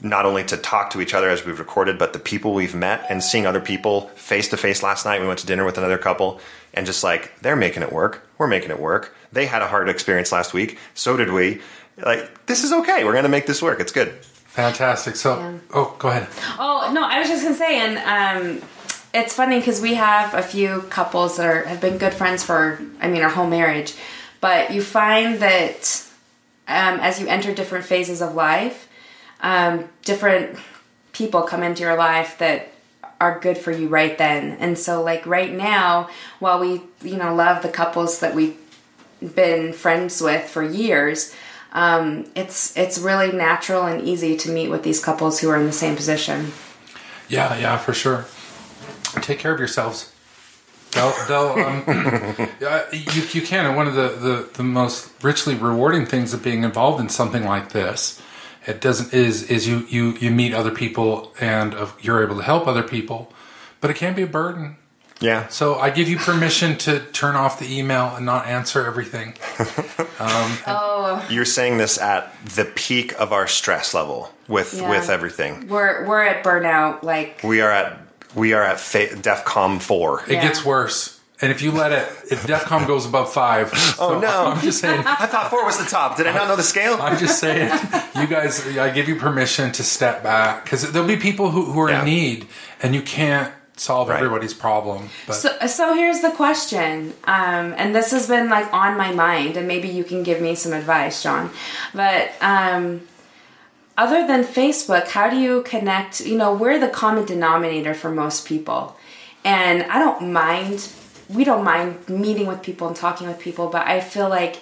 Not only to talk to each other as we've recorded, but the people we've met and seeing other people face to face last night. We went to dinner with another couple and just like, they're making it work. We're making it work. They had a hard experience last week. So did we. Like, this is okay. We're going to make this work. It's good. Fantastic. So, Yeah. oh, go ahead. Oh no, I was just gonna say, and um, it's funny because we have a few couples that are have been good friends for, I mean, our whole marriage. But you find that um, as you enter different phases of life, um, different people come into your life that are good for you right then. And so, like right now, while we you know love the couples that we've been friends with for years. Um, it's it's really natural and easy to meet with these couples who are in the same position. Yeah, yeah, for sure. Take care of yourselves. They'll, they'll, um, uh, you, you can. And one of the, the, the most richly rewarding things of being involved in something like this, it doesn't is is you you you meet other people and you're able to help other people, but it can be a burden. Yeah. So I give you permission to turn off the email and not answer everything. Um, oh, You're saying this at the peak of our stress level with Yeah. with everything. we're we're at burnout. Like We are at we are at fa- DEFCON four. It gets worse. And if you let it, if DEFCON goes above five, Oh, so no. I'm just saying. I thought four was the top. Did I not know the scale? I'm just saying, you guys, I give you permission to step back because there'll be people who, who are Yeah. in need, and you can't solve Right. everybody's problem. But So, so here's the question, um, and this has been like on my mind, and maybe you can give me some advice, John. But um, other than Facebook, how do you connect? You know, we're the common denominator for most people, and I don't mind. We don't mind meeting with people and talking with people, but I feel like,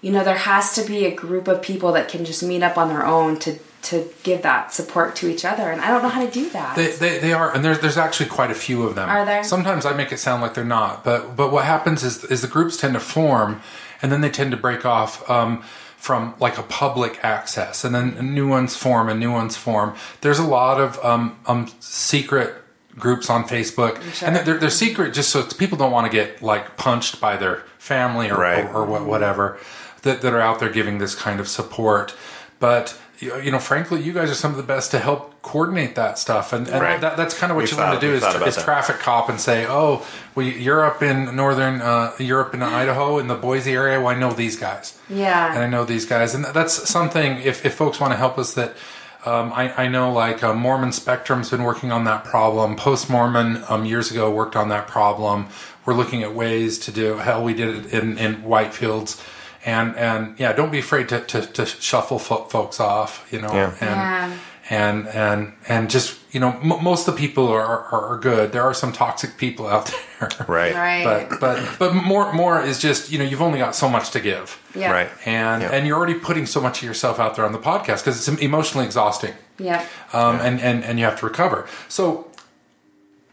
you know, there has to be a group of people that can just meet up on their own to to give that support to each other, and I don't know how to do that. They, they, they are, and there's there's actually quite a few of them. Are there? Sometimes I make it sound like they're not, but but what happens is is the groups tend to form, and then they tend to break off um, from like a public access, and then new ones form and new ones form. There's a lot of um, um, secret groups on Facebook, Sure. and they're, they're secret just so people don't want to get like punched by their family or Right. or, or what- whatever that, that are out there giving this kind of support. But you you know, frankly, you guys are some of the best to help coordinate that stuff, and, and Right. that, that's kind of what We've you want to do is, is traffic cop and say, oh, well, you're up in northern uh, Europe in Idaho in the Boise area. Well, I know these guys, Yeah. and I know these guys, and that's something. If, if folks want to help us, that um, I, I know like uh, Mormon Spectrum's been working on that problem. Post Mormon um, years ago worked on that problem. We're looking at ways to do. Hell, we did it in in Whitefields. And and yeah, don't be afraid to, to, to shuffle fo- folks off, you know, Yeah. and Yeah. and and and just you know, m- most of the people are, are are good. There are some toxic people out there, Right. right. But but but more more is just you know you've only got so much to give, yeah. Right. and Yeah. and you're already putting so much of yourself out there on the podcast because it's emotionally exhausting, Yeah. um, and and and you have to recover. So.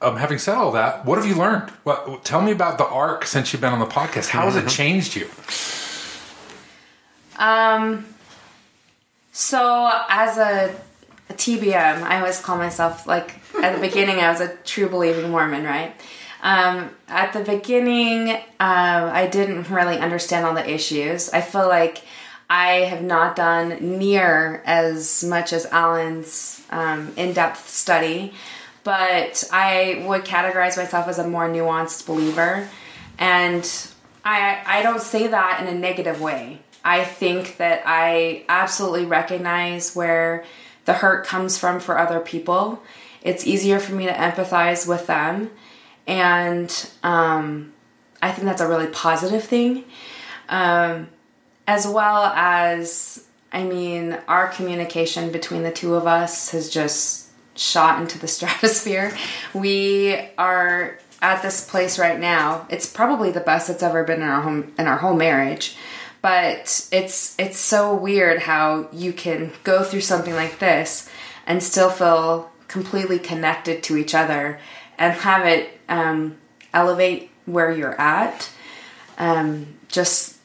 Um, having said all that, what have you learned? What, tell me about the arc since you've been on the podcast. How has it changed you? Um, so as a, a TBM, I always call myself like at the beginning I was a true believing Mormon, right? Um, at the beginning, uh, I didn't really understand all the issues. I feel like I have not done near as much as Alan's um, in-depth study, but I would categorize myself as a more nuanced believer, and I I don't say that in a negative way. I think that I absolutely recognize where the hurt comes from for other people. It's easier for me to empathize with them, and um, I think that's a really positive thing. Um, as well as, I mean, our communication between the two of us has just shot into the stratosphere. We are at this place right now. It's probably the best it's ever been in our home in our whole marriage. But it's it's so weird how you can go through something like this and still feel completely connected to each other and have it um, elevate where you're at um, just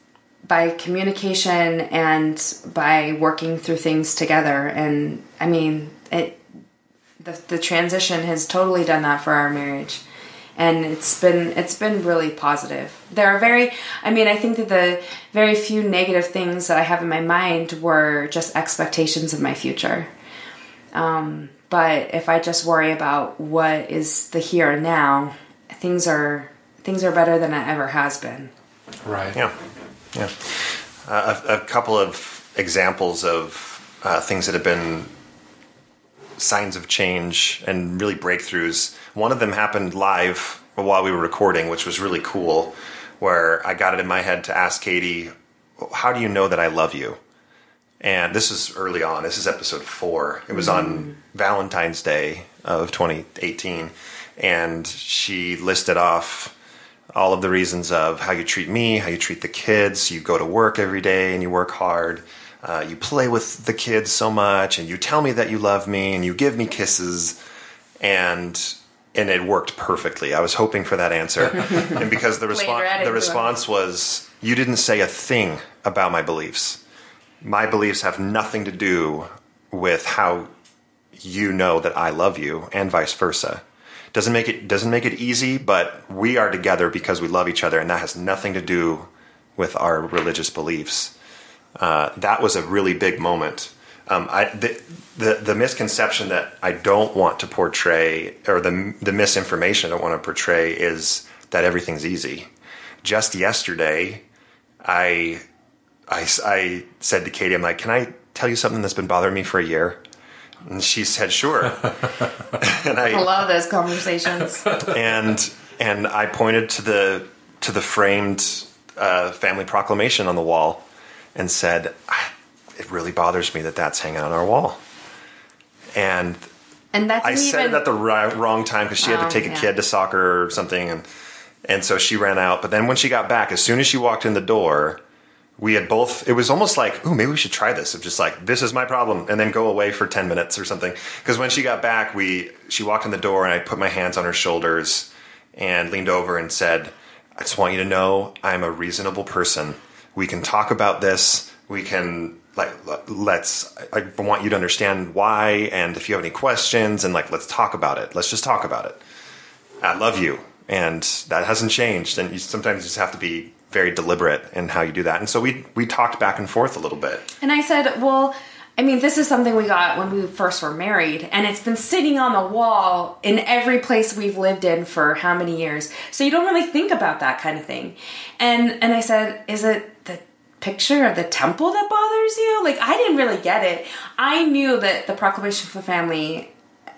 by communication and by working through things together. And I mean, it the the transition has totally done that for our marriage. And it's been it's been really positive. There are very I mean I think that the very few negative things that I have in my mind were just expectations of my future. Um, but if I just worry about what is the here and now, things are things are better than it ever has been. Right. Yeah, yeah. Uh, a, a couple of examples of uh, things that have been signs of change and really breakthroughs. One of them happened live while we were recording, which was really cool. Where I got it in my head to ask Katie, "How do you know that I love you?" And this is early on. This is episode four. It was on Valentine's Day of 2018, and she listed off all of the reasons of how you treat me, how you treat the kids. You go to work every day and you work hard. Uh, you play with the kids so much, and you tell me that you love me, and you give me kisses, and and it worked perfectly. I was hoping for that answer, and because the response the response was you didn't say a thing about my beliefs. My beliefs have nothing to do with how you know that I love you, and vice versa. doesn't make it doesn't make it easy, but we are together because we love each other, and that has nothing to do with our religious beliefs. Uh, that was a really big moment. Um, I, the, the the misconception that I don't want to portray, or the the misinformation I don't want to portray, is that everything's easy. Just yesterday, I, I I said to Katie, I'm like, "Can I tell you something that's been bothering me for a year?" And she said, "Sure." and I, I love those conversations. and and I pointed to the to the framed uh, family proclamation on the wall and said, "Ah, "It really bothers me that that's hanging on our wall." And And that's I said even it at the ri- wrong time because she had Oh, to take a yeah. kid to soccer or something, and and so she ran out. But then when she got back, as soon as she walked in the door, we had both. It was almost like, oh, maybe we should try this." Of just like, "This is my problem," and then go away for ten minutes or something. Because when she got back, we she walked in the door, and I put my hands on her shoulders and leaned over and said, "I just want you to know I'm a reasonable person. We can talk about this. We can." Like let's. I want you to understand why, and if you have any questions, and like let's talk about it. Let's just talk about it. I love you, and that hasn't changed. And you sometimes just have to be very deliberate in how you do that. And so we we talked back and forth a little bit. And I said, well, I mean, this is something we got when we first were married, and it's been sitting on the wall in every place we've lived in for how many years. So you don't really think about that kind of thing. And and I said, is it the picture of the temple that bothers you? Like I didn't really get it. I knew that the proclamation for the family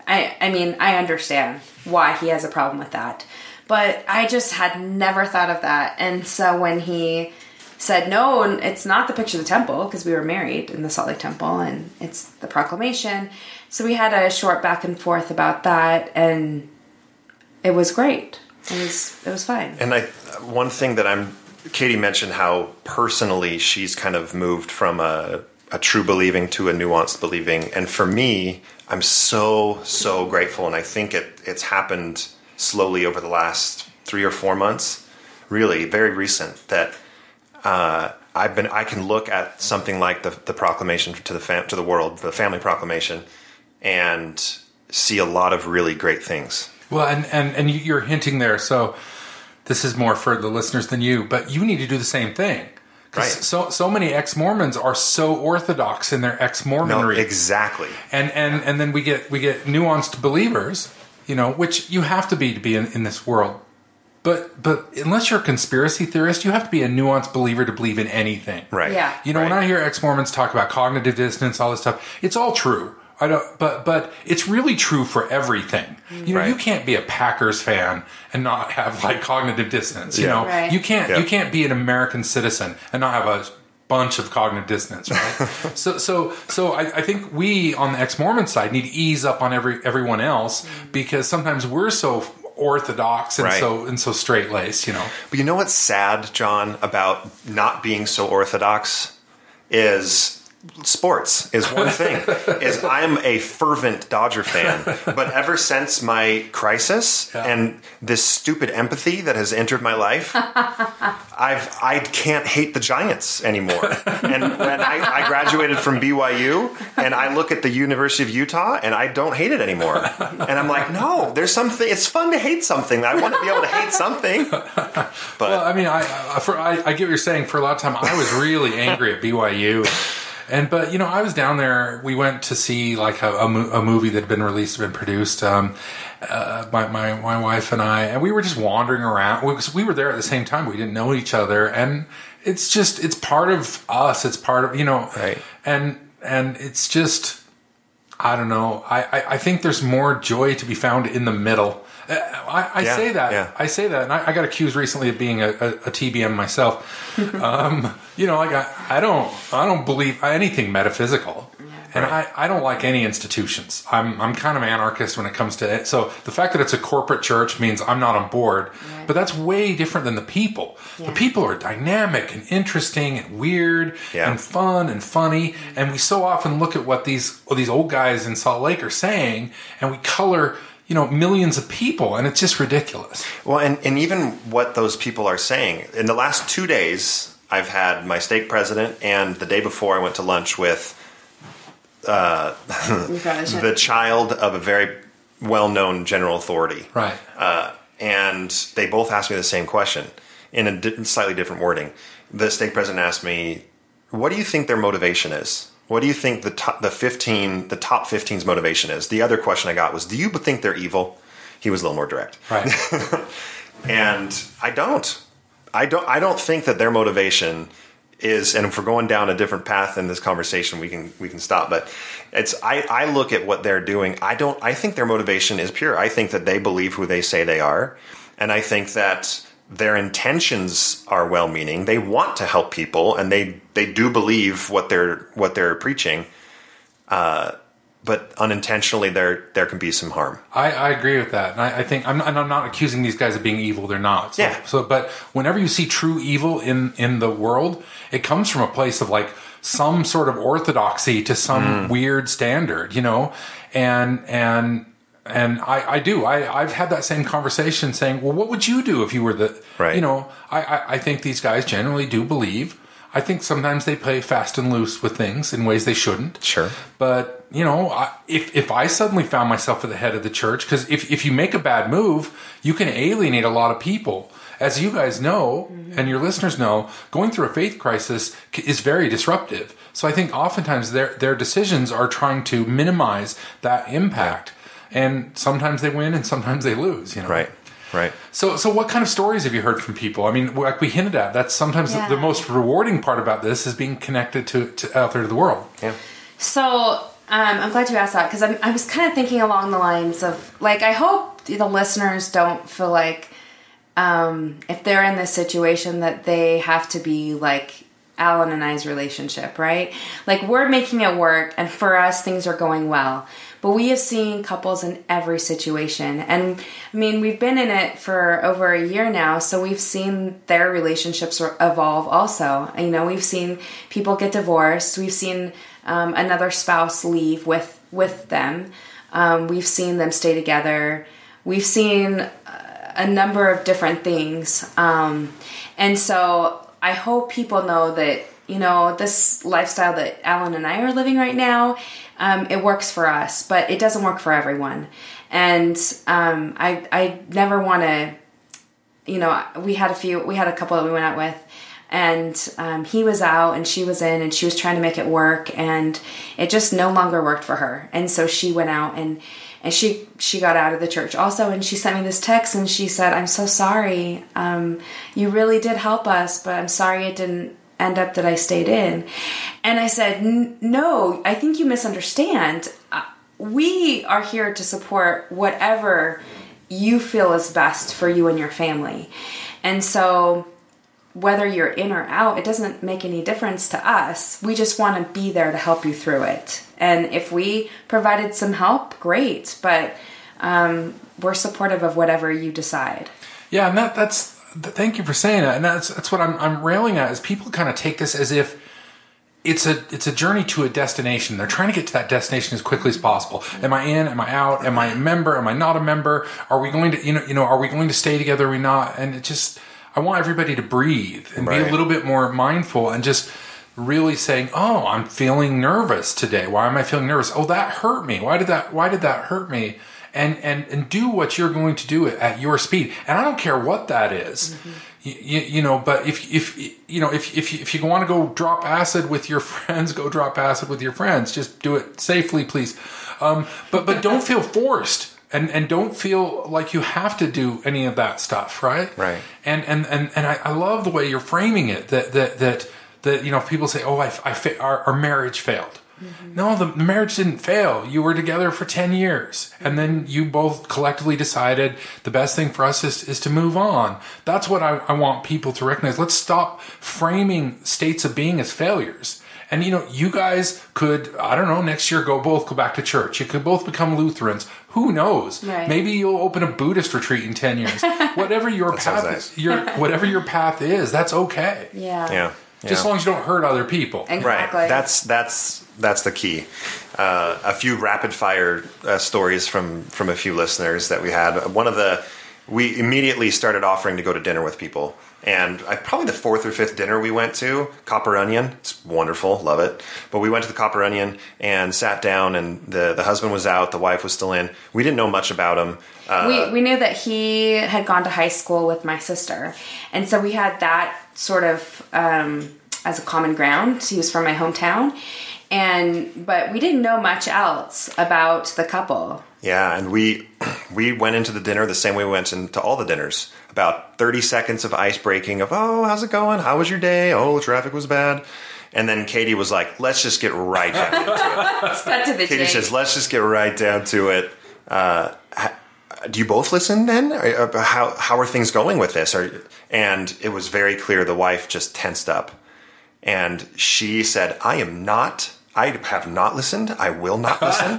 I I mean, I understand why he has a problem with that. But I just had never thought of that. And so when he said no, it's not the picture of the temple because we were married in the Salt Lake Temple and it's the proclamation. So we had a short back and forth about that and it was great. It was it was fine. And I one thing that I'm Katie mentioned how personally she's kind of moved from a a true believing to a nuanced believing. And for me, I'm so so grateful and I think it it's happened slowly over the last 3 or 4 months, really very recent that uh, I've been I can look at something like the the proclamation to the fam- to the world, the family proclamation and see a lot of really great things. Well, and, and, and you- you're hinting there, so this is more for the listeners than you, but you need to do the same thing. Right. So, so many ex Mormons are so orthodox in their ex No, Mormonry. exactly. and, and, and then we get, we get nuanced believers, you know, which you have to be to be in, in this world. But, but unless you're a conspiracy theorist, you have to be a nuanced believer to believe in anything. Right. Yeah. You know, when I hear ex-Mormons talk about cognitive dissonance, all this stuff, it's all true. I don't, but but it's really true for everything. You know, Right. you can't be a Packers fan and not have like cognitive dissonance. You Yeah. know, Right. you can't Yeah. you can't be an American citizen and not have a bunch of cognitive dissonance, right? so so so I, I think we on the ex-Mormon side need to ease up on every everyone else mm-hmm. because sometimes we're so orthodox and Right. so and so straight laced. You know, But you know what's sad, John, about not being so orthodox is sports is one thing. is I'm a fervent Dodger fan, but ever since my crisis Yeah. and this stupid empathy that has entered my life, I've I can't hate the Giants anymore. And when I, I graduated from BYU, and I look at the University of Utah, and I don't hate it anymore. And I'm like, no, there's something. It's fun to hate something. I want to be able to hate something. But Well, I mean, I I, for, I I get what you're saying. For a lot of time, I was really angry at BYU, and but you know, I was down there. We went to see like a, a, mo- a movie that had been released, been produced. Um, uh, my, my my wife and I, and we were just wandering around because we were there at the same time. We didn't know each other, and it's just it's part of us. It's part of you know, Right. and and it's just. I don't know. I, I, I think there's more joy to be found in the middle. Uh, I, I Yeah, say that. yeah. I say that, and I, I got accused recently of being a, a, a TBM myself. um, you know, like I, I don't, I don't believe anything metaphysical, and Right. I, I don't like any institutions. I'm, I'm kind of anarchist when it comes to it. So the fact that it's a corporate church means I'm not on board, but that's way different than the people. The people are dynamic and interesting and weird Yeah. and fun and funny, and we so often look at what these what these old guys in Salt Lake are saying, and we color. You know, millions of people, and it's just ridiculous. Well, and, and even what those people are saying. In the last two days, I've had my stake president, and the day before, I went to lunch with You probably should. the child of a very well-known general authority, Right. Uh, and they both asked me the same question in a di- slightly different wording. The stake president asked me, "What do you think their motivation is? What do you think the top, the fifteen, the top 15's motivation is?" The other question I got was, "Do you think they're evil?" He was a little more direct, Right. and I don't. I don't. I don't think that their motivation is. And if we're going down a different path in this conversation, we can we can stop. But it's. I I look at what they're doing. I don't. I think their motivation is pure. I think that they believe who they say they are, and I think that their intentions are well meaning. They want to help people, and they they do believe what they're what they're preaching. Uh, but unintentionally, there there can be some harm. I, I agree with that, and I, I think I'm not, and I'm not accusing these guys of being evil. They're not. So, Yeah. So, but whenever you see true evil in in the world, it comes from a place of like some sort of orthodoxy to some weird standard, you know, and and and I, I do. I, I've had that same conversation saying, well, what would you do if you were the, Right. you know, I, I, I think these guys generally do believe. I think sometimes they play fast and loose with things in ways they shouldn't. Sure. But you know, I, if if I suddenly found myself at the head of the church, because if if you make a bad move, you can alienate a lot of people. As you guys know, mm-hmm. and your listeners know, going through a faith crisis is very disruptive. So I think oftentimes their their decisions are trying to minimize that impact, and sometimes they win and sometimes they lose. You know, Right. Right. so, so what kind of stories have you heard from people? I mean, like we hinted at, that's sometimes Yeah. the, the most rewarding part about this is being connected to, to out there to the world. Yeah. So um, I'm glad you asked that because I was kind of thinking along the lines of like I hope the listeners don't feel like um, if they're in this situation that they have to be like Alan and I's relationship, right? Like we're making it work, and for us things are going well. But we have seen couples in every situation, and I mean we've been in it for over a year now, so we've seen their relationships evolve. Also, you know, we've seen people get divorced. We've seen um, another spouse leave with with them. Um, we've seen them stay together. We've seen uh, a number of different things. Um, and so I hope people know that, you know, this lifestyle that Alan and I are living right now, um, it works for us, but it doesn't work for everyone. And um, I, I never want to, you know, we had a few, we had a couple that we went out with. And um, he was out and she was in, and she was trying to make it work, and it just no longer worked for her. And so she went out and and she she got out of the church also and she sent me this text and she said i'm so sorry. Um, you really did help us but i'm sorry it didn't end up that i stayed in. And i said no i think you misunderstand. Uh, we are here to support whatever you feel is best for you and your family. And so whether you're in or out, it doesn't make any difference to us. We just want to be there to help you through it. And if we provided some help, great. But um, we're supportive of whatever you decide. Yeah, and that that's th- thank you for saying that. And that's that's what I'm I'm railing at is people kind of take this as if it's a it's a journey to a destination. They're trying to get to that destination as quickly as possible. Am I in? Am I out? Am I a member? Am I not a member? Are we going to you know you know are we going to stay together? Are we not? And it just I want everybody to breathe and be a little bit more mindful and just really saying, "Oh, I'm feeling nervous today. Why am I feeling nervous? Oh, that hurt me. Why did that why did that hurt me?" And and and do what you're going to do at your speed. And I don't care what that is. You, you, you know, but if if you know if if you, if you want to go drop acid with your friends, go drop acid with your friends. Just do it safely, please. Um, but but don't feel forced and and don't feel like you have to do any of that stuff, right? Right. And and and and I, I love the way you're framing it. That that that that you know people say, oh, I, I fa- our, our marriage failed. Mm-hmm. No, the, the marriage didn't fail. You were together for 10 years. And then you both collectively decided the best thing for us is, is to move on. That's what I, I want people to recognize. Let's stop framing states of being as failures. And you know, you guys could, I don't know, next year go both go back to church. You could both become Lutherans. Who knows? Right. Maybe you'll open a Buddhist retreat in 10 years. whatever your sounds path nice. your whatever your path is, that's okay. Yeah. Yeah. Just yeah. as long as you don't hurt other people. Exactly. Right. That's that's that's the key. Uh, a few rapid fire uh, stories from from a few listeners that we had. One of the we immediately started offering to go to dinner with people And I, probably the fourth or fifth dinner we went to, Copper Onion. It's wonderful, love it. But we went to the Copper Onion and sat down, and the, the husband was out, the wife was still in. We didn't know much about him. Uh, we, we knew that he had gone to high school with my sister. And so we had that sort of um, as a common ground. He was from my hometown. And but we didn't know much else about the couple. Yeah, and we we went into the dinner the same way we went into all the dinners. About thirty seconds of ice breaking of oh, how's it going? How was your day? Oh, the traffic was bad. And then Katie was like, "Let's just get right down to it." To Katie chase. says, "Let's just get right down to it." Uh, do you both listen then? Uh, How how are things going with this? Are, and it was very clear the wife just tensed up, and she said, "I am not." I have not listened. I will not listen.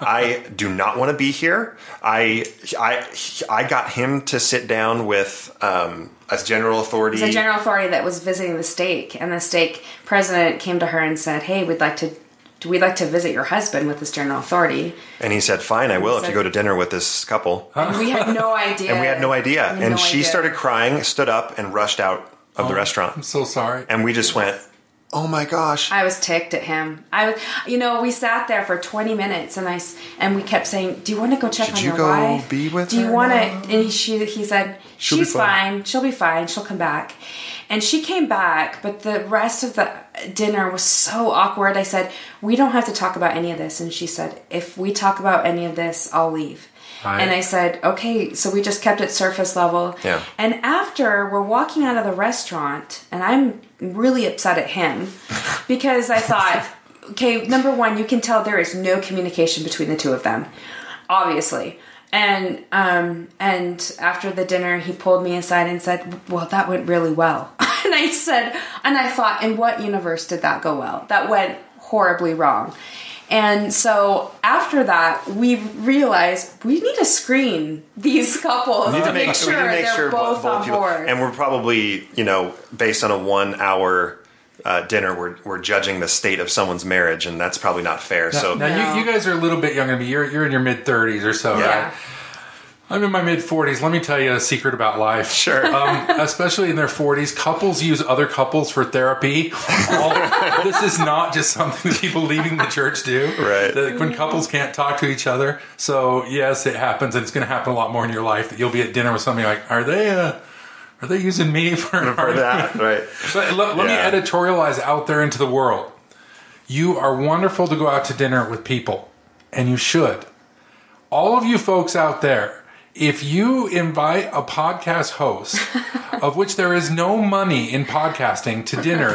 I do not want to be here. I, I, I got him to sit down with um, as general authority. the general authority that was visiting the stake, and the stake president came to her and said, "Hey, we'd like to." We'd like to visit your husband with this general authority. and he said, "Fine, I will if you go to dinner with this couple." And we had no idea. And we had no idea. Had And no she idea. started crying, stood up, and rushed out of the restaurant. I'm so sorry. And we just went, "Oh my gosh!" I was ticked at him. I was, you know, we sat there for 20 minutes, and I, and we kept saying, "Do you want to go check Should on you your go wife? be with Do you want to?" And she he said, She'll "She's fine." fine. She'll be fine. She'll come back." And she came back, but the rest of the dinner was so awkward. I said, "We don't have to talk about any of this," and she said, "If we talk about any of this, I'll leave." Right. And I said, "Okay." So we just kept it surface level. Yeah. And after we're walking out of the restaurant, and I'm really upset at him because I thought, okay, number one, you can tell there is no communication between the two of them, obviously. And um, and after the dinner, he pulled me aside and said, "Well, that went really well." and I said, and I thought, in what universe did that go well? That went horribly wrong. And so after that, we realized we need to screen these couples We need to to make, make, sure we need to make they're sure both, both, on people, board. and we're probably, you know, based on a one-hour uh, dinner, we're we're judging the state of someone's marriage, and that's probably not fair. so now No. you, you guys are a little bit younger than me. You're you're in your mid thirties or so, Yeah. right? I'm in my mid 40s. Let me tell you a secret about life. Sure. Um, especially in their 40s, couples use other couples for therapy. All, this is not just something that people leaving the church do. Right. That when couples can't talk to each other. So yes, it happens, and it's going to happen a lot more in your life. That you'll be at dinner with somebody like, are they? Uh, are they using me for, for that, right? But let, let Yeah. me editorialize out there into the world. You are wonderful to go out to dinner with people, and you should. All of you folks out there, if you invite a podcast host, of which there is no money in podcasting, to dinner,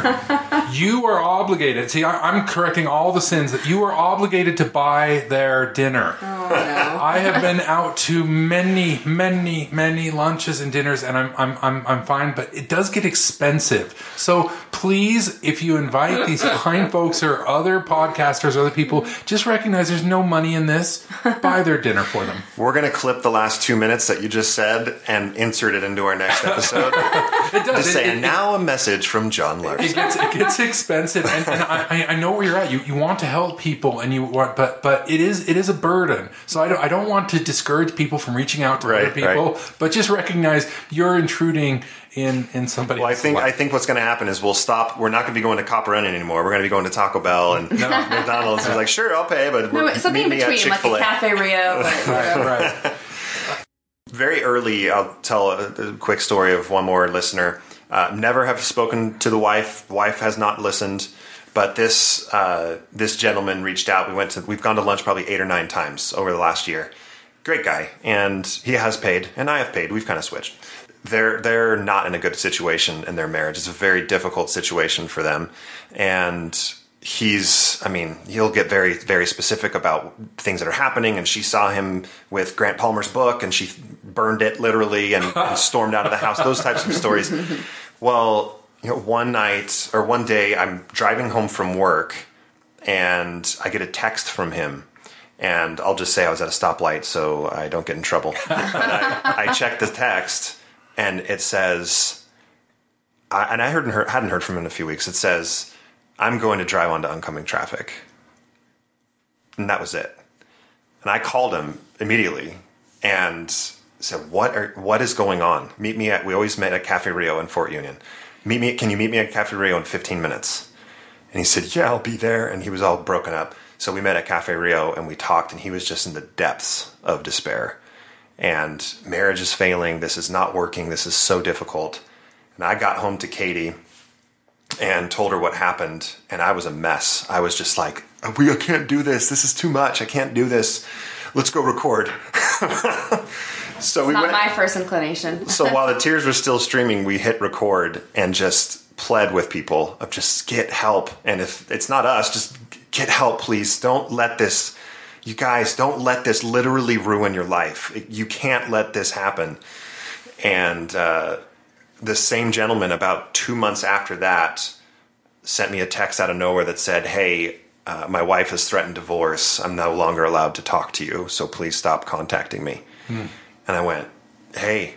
you are obligated. See, I, I'm correcting all the sins that you are obligated to buy their dinner. oh, no. I have been out to many, many, many lunches and dinners, and I'm, I'm, I'm, I'm fine, but it does get expensive. So please, if you invite these fine folks or other podcasters, other people, just recognize there's no money in this. Buy their dinner for them. We're gonna clip the last two minutes that you just said and insert it into our next episode. It does. just It- say, it- and now a message from John it Larsen. gets it gets expensive, and, and I, I- I know where you're at. You you want to help people, and you want, but but it is it is a burden. So I don't I don't want to discourage people from reaching out to Right, other people, but just recognize you're intruding in in somebody. Well, I else's think I think what's going to happen is we'll stop. We're not going to be going to Copper Onion anymore. We're going to be going to Taco Bell and McDonald's. It's like, sure, I'll pay, but no, we're- something in meet me at between, like a Cafe Rio. But, right. Very early, I'll tell a, a quick story of one more listener. Uh, never have spoken to the wife. Wife has not listened, but this uh, this gentleman reached out. We went to we've gone to lunch probably eight or nine times over the last year. Great guy, and he has paid, and I have paid. We've kind of switched. They're they're not in a good situation in their marriage. It's a very difficult situation for them, and he's i mean he'll get very very specific about things that are happening and she saw him with grant palmer's book and she burned it literally and, and stormed out of the house those types of stories. Well you know one night or one day i'm driving home from work and i get a text from him and i'll just say i was at a stoplight so i don't get in trouble. But I, I checked the text and it says I, and i heard, hadn't heard from him in a few weeks. It says I'm going to drive onto oncoming traffic. And that was it. And I called him immediately and said, "What are what is going on? Meet me at. We always met at Cafe Rio in Fort Union. Meet me. Can you meet me at Cafe Rio in 15 minutes?" And he said, "Yeah, I'll be there." And he was all broken up. So we met at Cafe Rio and we talked, and he was just in the depths of despair. And marriage is failing. This is not working. This is so difficult. And I got home to Katie and told her what happened, and I was a mess. I was just like, "We I can't do this. This is too much. I can't do this. Let's go record." so we Not went. my first inclination. so while the tears were still streaming, we hit record and just pled with people of just get help. And if it's not us, just get help, please. Don't let this. You guys, don't let this literally ruin your life. You can't let this happen. And uh, the same gentleman, about two months after that, sent me a text out of nowhere that said, Hey, uh, my wife has threatened divorce. I'm no longer allowed to talk to you, so please stop contacting me. And I went, Hey,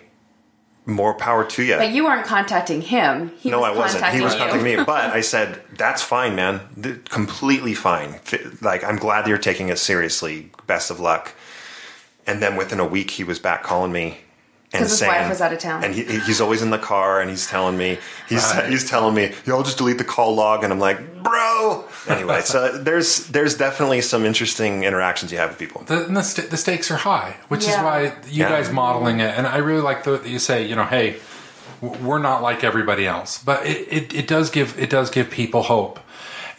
more power to you. But you weren't contacting him. He no, was I wasn't. He was you. contacting me. But I said, That's fine, man. Th- completely fine. F- Like, I'm glad you're taking it seriously. Best of luck. And then within a week, he was back calling me. And 'Cause his saying, wife was out of town. and he, he's always in the car, and he's telling me, he's Right. he's telling me, "Yo, I'll just delete the call log," and I'm like, "Bro." Anyway, so there's there's definitely some interesting interactions you have with people. the, and the, st- the stakes are high, which is why you Yeah. guys modeling it. And I really like the, that you say, you know, hey, we're not like everybody else, but it, it, it does give it does give people hope.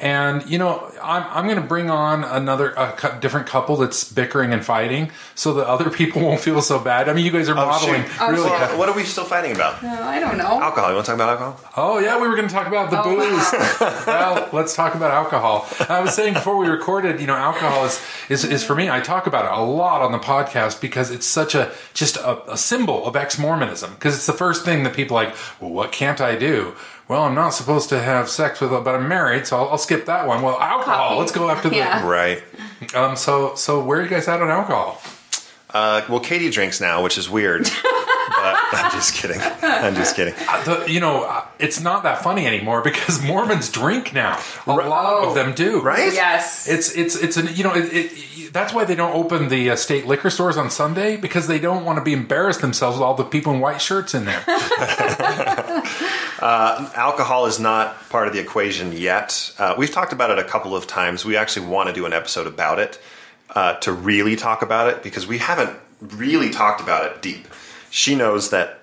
And you know, I'm I'm going to bring on another a cou- different couple that's bickering and fighting, so that other people won't feel so bad. I mean, you guys are oh, modeling. Oh, really. shit. Well, what are we still fighting about? No, I don't know. Alcohol. You want to talk about alcohol? Oh yeah, we were going to talk about the Oh, booze. well, let's talk about alcohol. I was saying before we recorded, you know, alcohol is, is is for me. I talk about it a lot on the podcast because it's such a just a, a symbol of ex Mormonism. Because it's the first thing that people are like. Well, what can't I do? Well, I'm not supposed to have sex with, a but I'm married, so I'll, I'll skip that one. Well, alcohol. Coffee. Let's go after the. Yeah. Right. Um. So so where are you guys at on alcohol? Uh, well, Katie drinks now, which is weird. but I'm just kidding. I'm just kidding. The, you know, uh, it's not that funny anymore because Mormons drink now. A lot of them do. Right? Yes. It's it's it's an you know it, it, that's why they don't open the uh, state liquor stores on Sunday because they don't want to be embarrassed themselves with all the people in white shirts in there. Alcohol is not part of the equation yet. Uh, we've talked about it a couple of times. We actually want to do an episode about it uh, to really talk about it because we haven't really talked about it deep. She knows that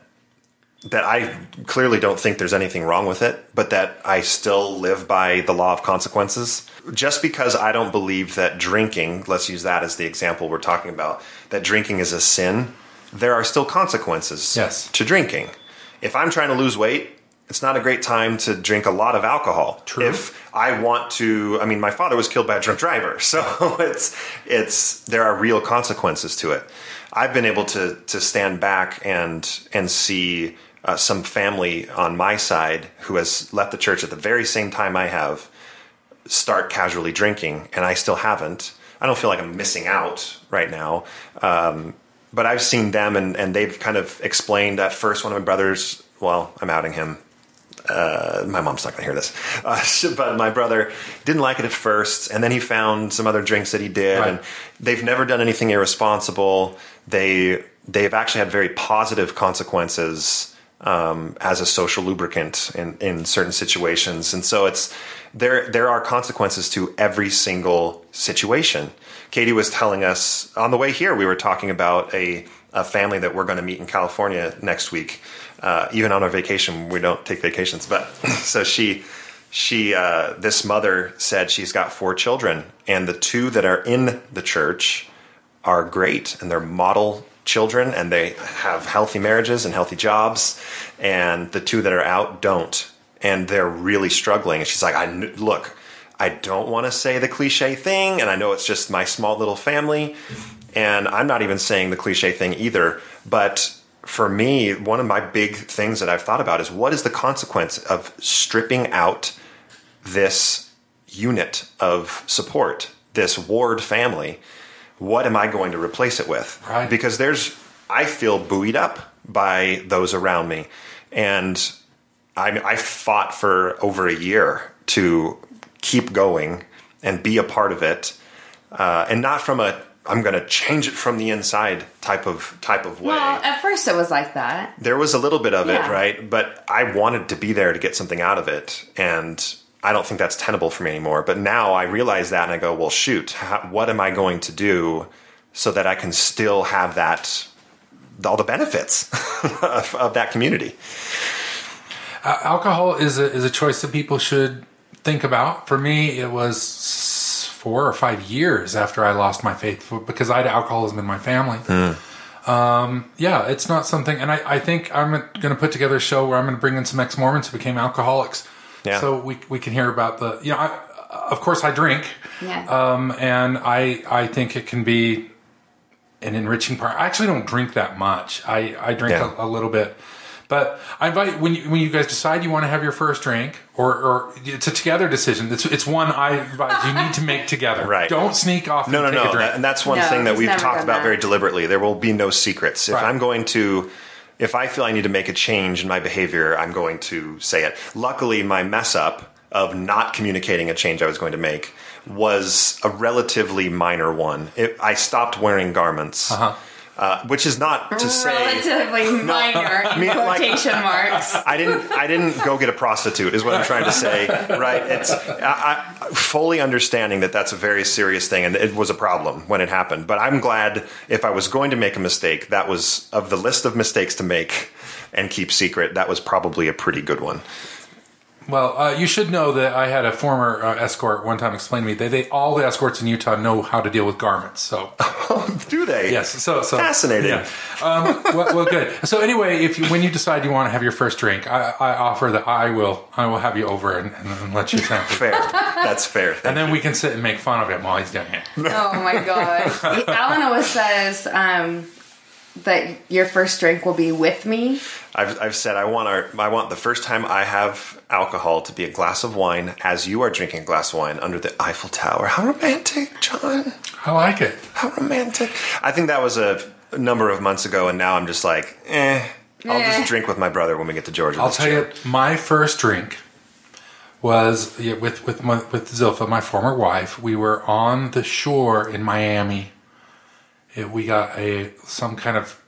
that I clearly don't think there's anything wrong with it, but that I still live by the law of consequences. Just because I don't believe that drinking, let's use that as the example we're talking about, that drinking is a sin, there are still consequences Yes. to drinking. If I'm trying to lose weight, it's not a great time to drink a lot of alcohol. True. If I want to, I mean, my father was killed by a drunk driver, so it's it's there are real consequences to it. I've been able to to stand back and and see uh, some family on my side who has left the church at the very same time I have start casually drinking, and I still haven't. I don't feel like I'm missing out right now. Um, but I've seen them, and, and they've kind of explained at first. One of my brothers, well, I'm outing him. Uh, my mom's not going to hear this, uh, but my brother didn't like it at first, and then he found some other drinks that he did, Right. and they've never done anything irresponsible. They they've actually had very positive consequences um, as a social lubricant in, in certain situations, and so it's there. There are consequences to every single situation. Katie was telling us on the way here. We were talking about a a family that we're going to meet in California next week. Uh, even on our vacation, we don't take vacations, but so she she uh, this mother said she's got four children, and the two that are in the church are great, and they're model children, and they have healthy marriages and healthy jobs, and the two that are out don't, and they're really struggling. And she's like, "I kn- look." I don't want to say the cliche thing, and I know it's just my small little family, and I'm not even saying the cliche thing either. But for me, one of my big things that I've thought about is what is the consequence of stripping out this unit of support, this ward family? What am I going to replace it with? Right. Because there's, I feel buoyed up by those around me, and I, I fought for over a year to keep going and be a part of it, uh, and not from a I'm going to change it from the inside type of type of way. Well, at first it was like that. there was a little bit of Yeah. it, right? But I wanted to be there to get something out of it, and I don't think that's tenable for me anymore. But now I realize that, and I go, well, shoot, how, what am I going to do so that I can still have that all the benefits of, of that community? Uh, alcohol is a, is a choice that people should think about. For me, it was four or five years after I lost my faith because I had alcoholism in my family. Um, yeah, it's not something, and I, I think I'm going to put together a show where I'm going to bring in some ex Mormons who became alcoholics. Yeah. So we, we can hear about the, you know, I, of course I drink. Yeah. Um, and I, I think it can be an enriching part. I actually don't drink that much. I, I drink Yeah. a, a little bit, but I invite when you, when you guys decide you want to have your first drink, or, or it's a together decision. It's, it's one I advise you need to make together. Right. Don't sneak off. No, and no, take no. A drink. That, and that's one No, thing that we've talked about that. very deliberately. There will be no secrets. If Right. I'm going to, if I feel I need to make a change in my behavior, I'm going to say it. Luckily, my mess up of not communicating a change I was going to make was a relatively minor one. It, I stopped wearing garments. Uh-huh. Uh, which is not to say Relatively minor in mean, like- quotation marks. I didn't. I didn't go get a prostitute. Is what I'm trying to say. Right? It's I, I, fully understanding that that's a very serious thing, and it was a problem when it happened. But I'm glad if I was going to make a mistake, that was of the list of mistakes to make and keep secret. That was probably a pretty good one. Well, uh, you should know that I had a former uh, escort one time explain to me that they all the escorts in Utah know how to deal with garments. So Do they? yes, so so Fascinating. Yeah. Um, well, well, good. So anyway, if you, when you decide you want to have your first drink, I, I offer that I will I will have you over and, and let you sample. Fair. That's fair. And then we can sit and make fun of him while he's doing it. Oh my god! Alan always says um, that your first drink will be with me. I've, I've said I want our I want the first time I have alcohol to be a glass of wine as you are drinking a glass of wine under the Eiffel Tower. How romantic, John. I like it. How romantic. I think that was a number of months ago, and now I'm just like, eh. I'll Eh. just drink with my brother when we get to Georgia. I'll this tell you, my first drink was yeah, with with my, with Zilpha, my former wife. We were on the shore in Miami. It, we got a some kind of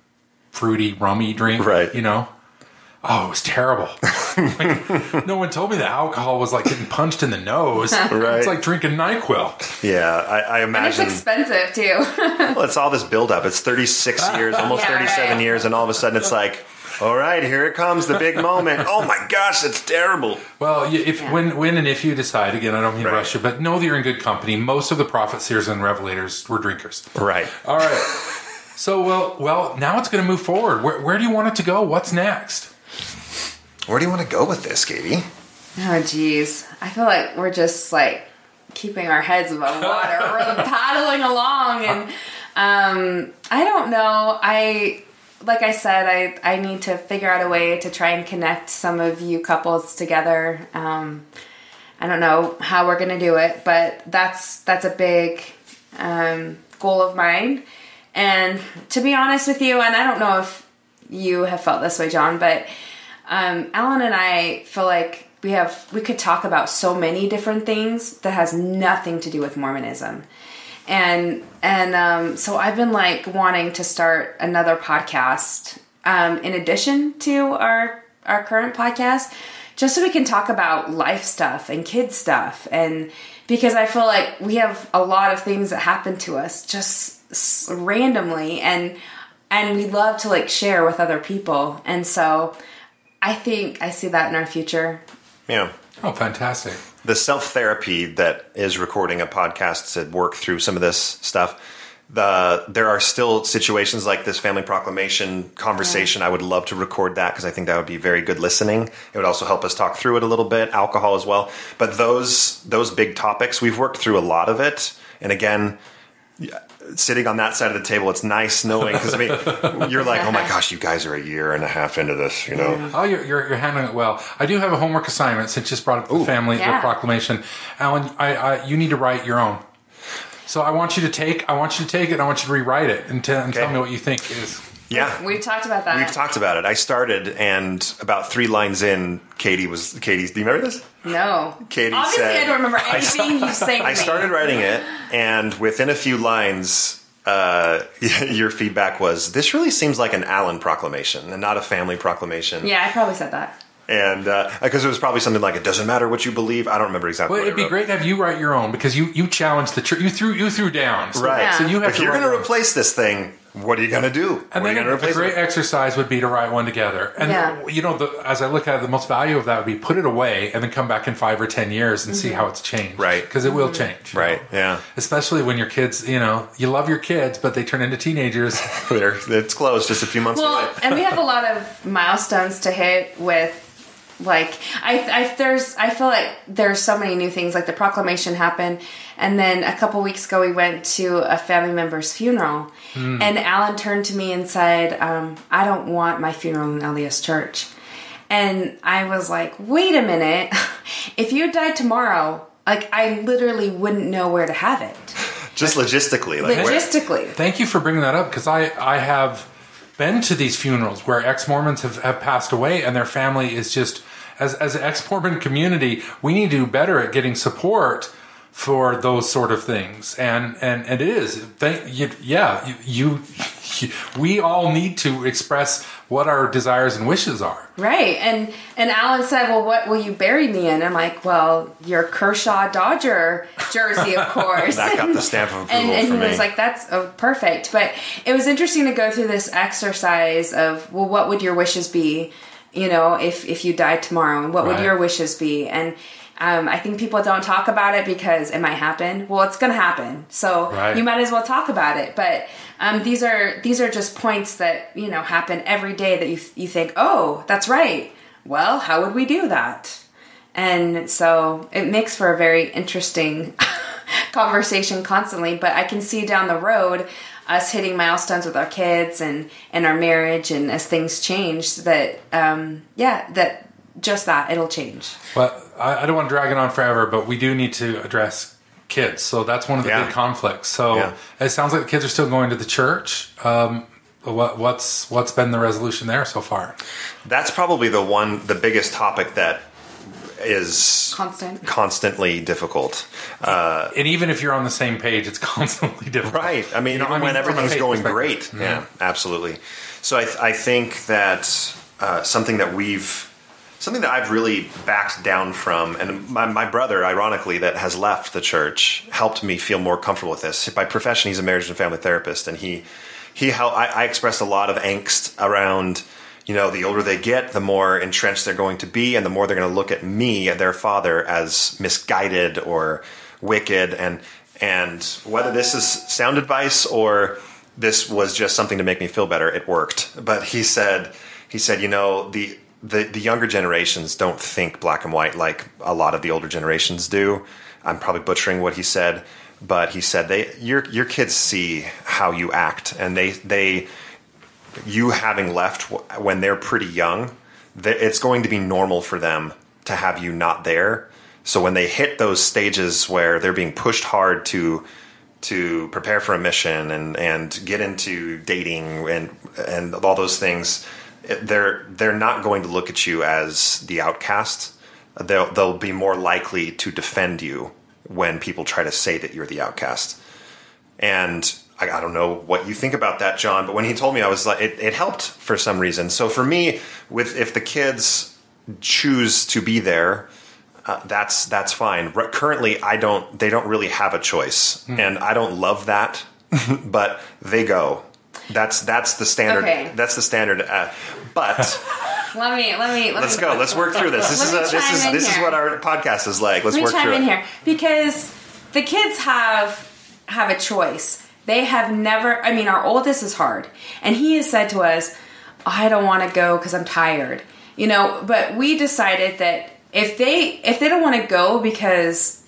fruity rummy drink, Right. You know. Oh, it was terrible. like, no one told me that alcohol was like getting punched in the nose. Right. It's like drinking Nyquil. Yeah, I, I And it's imagine. expensive too. well, it's all this buildup. It's 36 years, almost Yeah, 37 right. years, and all of a sudden it's like, all right, here it comes, the big moment. Oh my gosh, it's terrible. Well, y- if when when and if you decide again, I don't mean to Right. rush you, but know that you're in good company. Most of the prophet seers and revelators were drinkers. Right. All right. So well, well, now it's going to move forward. Where, where do you want it to go? What's next? Where do you want to go with this, Katie? Oh geez, I feel like we're just like keeping our heads above water. we're paddling along, and um, I don't know. I like I said, I I need to figure out a way to try and connect some of you couples together. Um, I don't know how we're gonna do it, but that's that's a big um, goal of mine. And to be honest with you, and I don't know if you have felt this way, John, but um, Alan and I feel like we have we could talk about so many different things that has nothing to do with Mormonism, and and um, so I've been like wanting to start another podcast um, in addition to our our current podcast, just so we can talk about life stuff and kid stuff, and because I feel like we have a lot of things that happen to us just randomly, and and we love to like share with other people, and so. I think I see that in our future. Yeah. Oh, fantastic! the self therapy that is recording a podcast to work through some of this stuff. The there are still situations like this family proclamation conversation. I would love to record that because I think that would be very good listening. It would also help us talk through it a little bit, alcohol as well. But those those big topics, we've worked through a lot of it. And again, sitting on that side of the table, it's nice knowing because I mean, you're like, oh my gosh, you guys are a year and a half into this, you know. Oh, you're, you're, you're handling it well. I do have a homework assignment since you just brought up the family the proclamation. Alan, I, I you need to write your own. So I want you to take I want you to take it. I want you to rewrite it and, t- and tell me what you think is. Yeah, We've talked about that. We've talked about it. I started, and about three lines in, Katie was Katie. Do you remember this? no. Katie Obviously, said- I don't remember I anything you say to I me. started writing it, and within a few lines, uh, your feedback was this really seems like an Alan proclamation and not a family proclamation. Yeah, I probably said that. And because it was probably something like it doesn't matter what you believe. I don't remember exactly. Well, what it'd be I wrote. great to have you write your own because you you challenged the church. You threw you threw down. So, Right. Yeah. So you have If to you're going to replace this thing, what are you going to do? And what are then you going to a great it? exercise would be to write one together. And Yeah. you know, the, as I look at it, the most value of that would be put it away and then come back in five or ten years and see Mm-hmm. how it's changed. Right. Because it will change. Right. know. Yeah. Especially when your kids, you know, you love your kids, but they turn into teenagers. They're- it's closed. Just a few months Well, away. and we have a lot of milestones to hit with like I, I there's I feel like there's so many new things like the proclamation happened and then a couple weeks ago we went to a family member's funeral. And Alan turned to me and said um, I don't want my funeral in LDS church. And I was like wait a minute. If you died tomorrow like I literally wouldn't know where to have it. Just logistically, like where- logistically. Thank you for bringing that up because I, I have been to these funerals where ex Mormons have, have passed away and their family is just, as, as an ex Mormon community, we need to do better at getting support for those sort of things. And, and, and it is. Thank, you, yeah, you, you, we all need to express what our desires and wishes are. Right. And and Alan said, Well, what will you bury me in? I'm like, Well, your Kershaw Dodger jersey, of course. that got the stamp of approval and, and for he me. was like, That's oh, perfect. But it was interesting to go through this exercise of, Well, what would your wishes be, you know, if if you died tomorrow? And what would your wishes be? And um, I think people don't talk about it because it might happen. Well, it's going to happen, so Right. you might as well talk about it. But um, these are these are just points that you know happen every day that you you think, oh, that's right. Well, how would we do that? And so it makes for a very interesting conversation constantly. But I can see down the road us hitting milestones with our kids and and our marriage, and as things change, that um, yeah, that just that it'll change. But I, I don't want to drag it on forever, but we do need to address kids. So that's one of the Yeah. big conflicts. So Yeah. it sounds like the kids are still going to the church. Um, what, what's what's been the resolution there so far? That's probably the one, the biggest topic that is Constant. constantly difficult. Uh, And even if you're on the same page, it's constantly difficult. right. I mean, You know, even I mean, when from a everything's faith going perspective. great. Yeah, absolutely. So I, I think that uh, something that we've something that I've really backed down from, and my, my brother, ironically, that has left the church, helped me feel more comfortable with this. By profession, he's a marriage and family therapist, and he he hel- I, I expressed a lot of angst around. You know, the older they get, the more entrenched they're going to be, and the more they're going to look at me, their father, as misguided or wicked. And and whether this is sound advice or this was just something to make me feel better, it worked. But he said, he said, you know, the the, the younger generations don't think black and white like a lot of the older generations do. I'm probably butchering what he said, but he said they your your kids see how you act, and they they you having left when they're pretty young, it's going to be normal for them to have you not there. So when they hit those stages where they're being pushed hard to to prepare for a mission and and get into dating and and all those things, they're they're not going to look at you as the outcast. They'll they'll be more likely to defend you when people try to say that you're the outcast. And I, I don't know what you think about that, John, but when he told me, I was like, it, it helped for some reason. So for me, with if the kids choose to be there, uh, that's that's fine. R- currently, I don't. They don't really have a choice, and I don't love that. but they go. That's that's the standard. Okay. That's the standard. Uh, but Let me let me let let's me, go. Let's work through this. This Let is a, this is this is what our podcast is like. Let's Let me work chime through in it. here because the kids have have a choice. They have never. I mean, our oldest is hard, and he has said to us, "I don't want to go because I'm tired." You know, but we decided that if they if they don't want to go because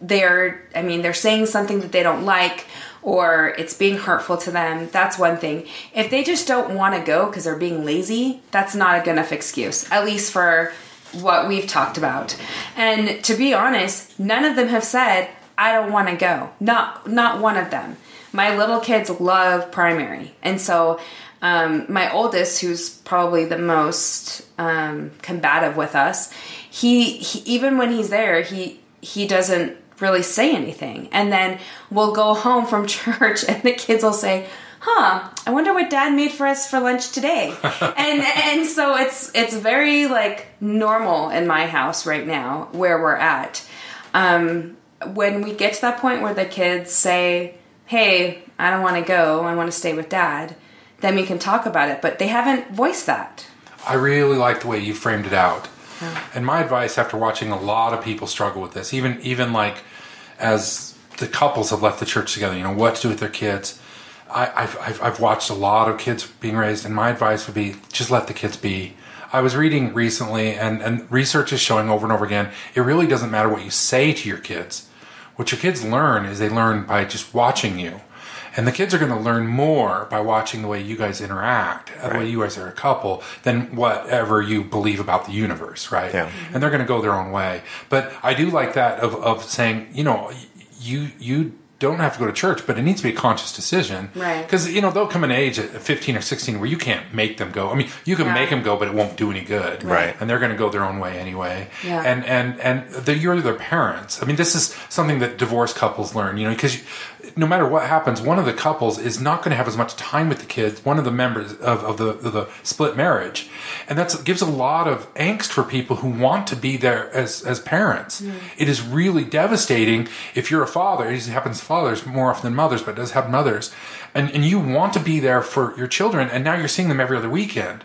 they're I mean they're saying something that they don't like or it's being hurtful to them, that's one thing. If they just don't want to go because they're being lazy, that's not a good enough excuse. At least for what we've talked about. And to be honest, none of them have said I don't want to go. Not not one of them. My little kids love primary. And so um, my oldest, who's probably the most um, combative with us, he, he even when he's there, he he doesn't really say anything. And then we'll go home from church and the kids will say, huh i wonder what dad made for us for lunch today and and so it's it's very like normal in my house right now where we're at um, when we get to that point where the kids say hey i don't want to go i want to stay with dad then we can talk about it but they haven't voiced that I really like the way you framed it out. And my advice after watching a lot of people struggle with this, even even like as the couples have left the church together, you know, what to do with their kids. I, I've, I've, I've watched a lot of kids being raised, and my advice would be just let the kids be. I was reading recently, and, and research is showing over and over again it really doesn't matter what you say to your kids. What your kids learn is they learn by just watching you. And the kids are going to learn more by watching the way you guys interact, the way you guys are a couple, than whatever you believe about the universe, right? Yeah. And they're going to go their own way. But I do like that of, of saying, you know, you you don't have to go to church, but it needs to be a conscious decision, Right. Because you know they'll come an age at 15 or 16 where you can't make them go. I mean, you can Yeah. make them go, but it won't do any good, Right. And they're going to go their own way anyway. Yeah. And and and they're, you're their parents. I mean, this is something that divorced couples learn, you know, because no matter what happens, one of the couples is not going to have as much time with the kids. One of the members of, of the of the split marriage, and that gives a lot of angst for people who want to be there as as parents. It is really devastating if you're a father. It happens to fathers more often than mothers, but it does happen to mothers, and and you want to be there for your children, and now you're seeing them every other weekend.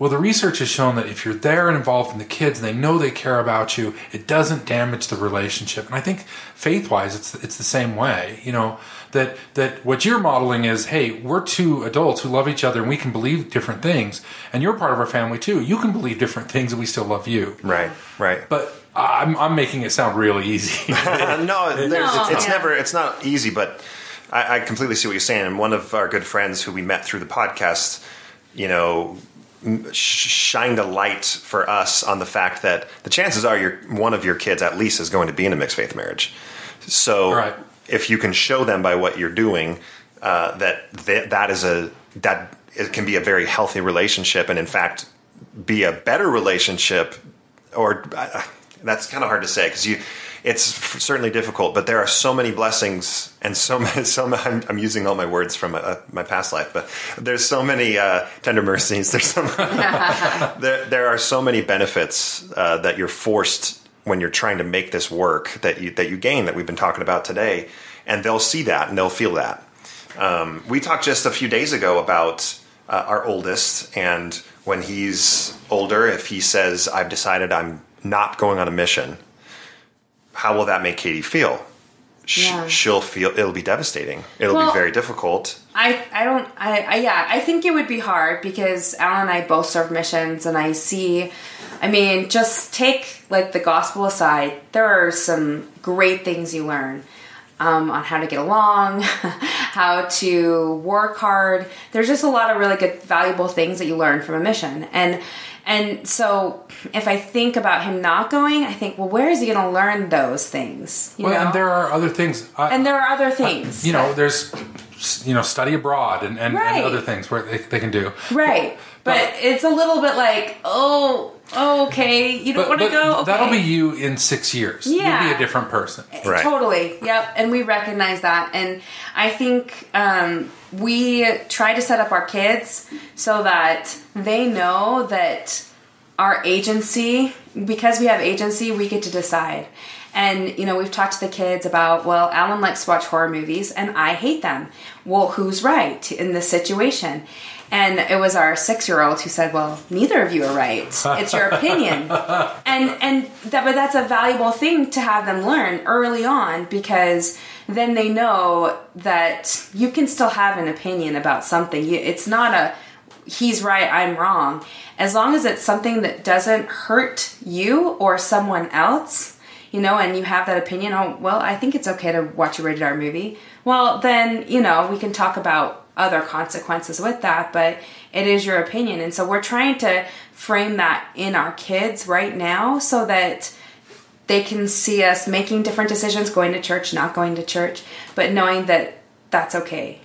Well, the research has shown that if you're there and involved in the kids and they know they care about you, it doesn't damage the relationship. And I think faith-wise, it's it's the same way. You know that that what you're modeling is, hey, we're two adults who love each other and we can believe different things, and you're part of our family too. You can believe different things, and we still love you. Right, right. But I'm I'm making it sound really easy. no, there's, No, it's, it's yeah. never. It's not easy, but I, I completely see what you're saying. And one of our good friends who we met through the podcast, you know, m- sh- shined a light for us on the fact that the chances are your one of your kids at least is going to be in a mixed faith marriage. So Right. if you can show them by what you're doing uh, that th- that is a that it can be a very healthy relationship, and in fact be a better relationship or uh, that's kind of hard to say because you it's certainly difficult but there are so many blessings and so many so many, I'm, I'm using all my words from uh, my past life but there's so many uh, tender mercies. There's so there, there are so many benefits uh, that you're forced when you're trying to make this work that you that you gain that we've been talking about today and they'll see that and they'll feel that. Um, we talked just a few days ago about uh, our oldest, and when he's older, if he says, I've decided I'm not going on a mission, how will that make Katie feel? Yeah. She'll feel it'll be devastating. It'll Well- be very difficult. I, I don't I, I yeah I think it would be hard because Alan and I both serve missions and I see I mean just take like the gospel aside there are some great things you learn um, on how to get along how to work hard there's just a lot of really good valuable things that you learn from a mission and and so if I think about him not going I think well where is he going to learn those things well, know and there are other things. I, and there are other things you know, there's you know, study abroad and, and, Right. and other things where they, they can do. Right. But, But- it's a little bit like, oh, okay, you don't want to go. Okay. that'll be you in six years. Yeah. You'll be a different person. Right. Totally. Yep. And we recognize that. And I think um, we try to set up our kids so that they know that our agency, because we have agency, we get to decide. And, you know, we've talked to the kids about, well, Alan likes to watch horror movies and I hate them. Well, who's right in this situation? And it was our six year old who said, well, neither of you are right. It's your opinion. and and that but that's a valuable thing to have them learn early on because then they know that you can still have an opinion about something. It's not a he's right, I'm wrong. As long as it's something that doesn't hurt you or someone else, you know, and you have that opinion, oh, well, I think it's okay to watch a rated R movie. Well, then, you know, we can talk about other consequences with that, but it is your opinion. And so we're trying to frame that in our kids right now so that they can see us making different decisions, going to church, not going to church, but knowing that that's okay.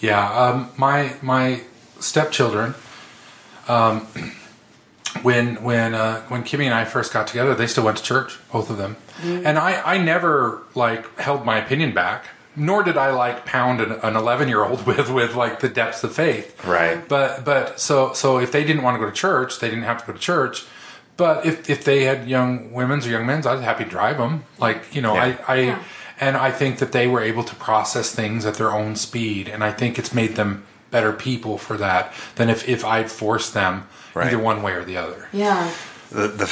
Yeah, um, my my stepchildren, um, when when uh, when Kimmy and I first got together, they still went to church, both of them, and I I never like held my opinion back. Nor did I like pound an, an eleven year old with with like the depths of faith. Right. But but so so if they didn't want to go to church, they didn't have to go to church. But if if they had young women's or young men's, I was happy to drive them. Like you know, Yeah. I I and I think that they were able to process things at their own speed, and I think it's made them better people for that than if if I'd forced them Right. either one way or the other. Yeah. the, the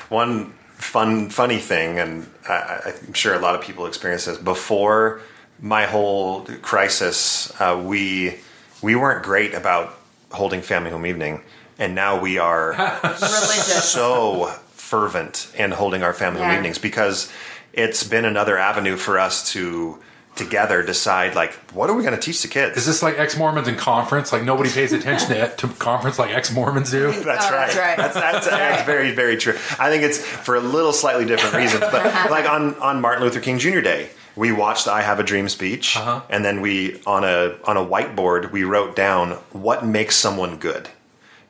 one fun funny thing and I, i'm sure a lot of people experience this before my whole crisis uh, we we weren't great about holding family home evening and now we are so fervent in holding our family home evenings because it's been another avenue for us to together decide like what are we going to teach the kids Is this like ex Mormons in conference? Like nobody pays attention to, to conference like ex Mormons do? That's Oh, right. that's right. That's, that's, that's very, very true. I think it's for a little slightly different reasons. But like on, on Martin Luther King Jr. Day, we watched the I Have a Dream speech, Uh-huh. and then we on a on a whiteboard we wrote down what makes someone good.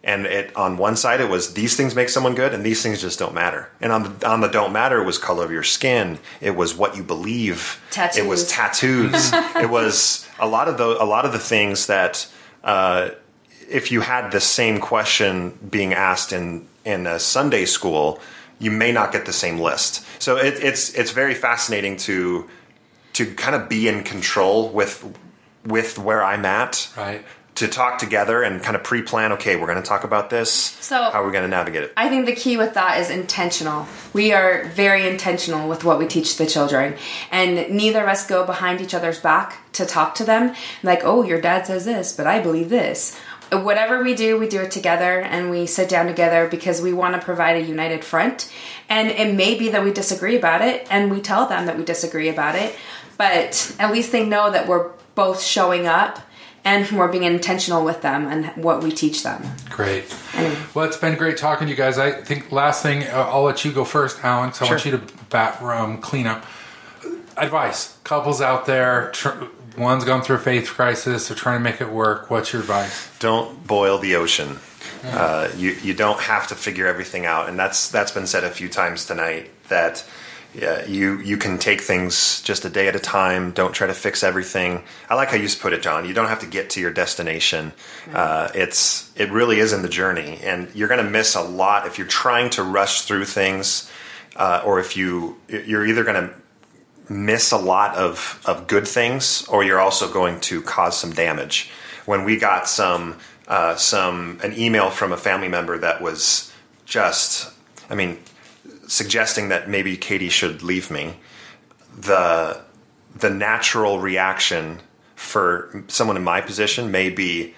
And it on one side it was these things make someone good, and these things just don't matter. And on the on the don't matter was color of your skin. It was what you believe. It was Tattoos. tattoos. it was a lot of the a lot of the things that. Uh, if you had the same question being asked in in a Sunday school, you may not get the same list. So it, it's it's very fascinating to to kind of be in control with with where I'm at. Right. To talk together and kind of pre-plan. Okay, we're going to talk about this. So- how are we going to navigate it? I think the key with that is intentional. We are very intentional with what we teach the children, and neither of us go behind each other's back to talk to them. Like, oh, your dad says this, but I believe this. Whatever we do, we do it together, and we sit down together because we want to provide a united front. And it may be that we disagree about it, and we tell them that we disagree about it, but at least they know that we're both showing up and we're being intentional with them and what we teach them. Great. Well, it's been great talking to you guys. I think last thing, uh, I'll let you go first, Alan, 'cause I want you to bat, um, clean up. Advice. Couples out there, tr- one's gone through a faith crisis, they're trying to make it work. What's your advice? don't boil the ocean. Uh, you you don't have to figure everything out, and that's that's been said a few times tonight. That yeah, you you can take things just a day at a time. Don't try to fix everything. I like how you just put it, John. You don't have to get to your destination. Uh, it's it really is in the journey, and you're going to miss a lot if you're trying to rush through things, uh, or if you you're either going to miss a lot of, of good things, or you're also going to cause some damage. When we got some uh, some an email from a family member that was just, I mean, suggesting that maybe Katie should leave me, the the natural reaction for someone in my position may be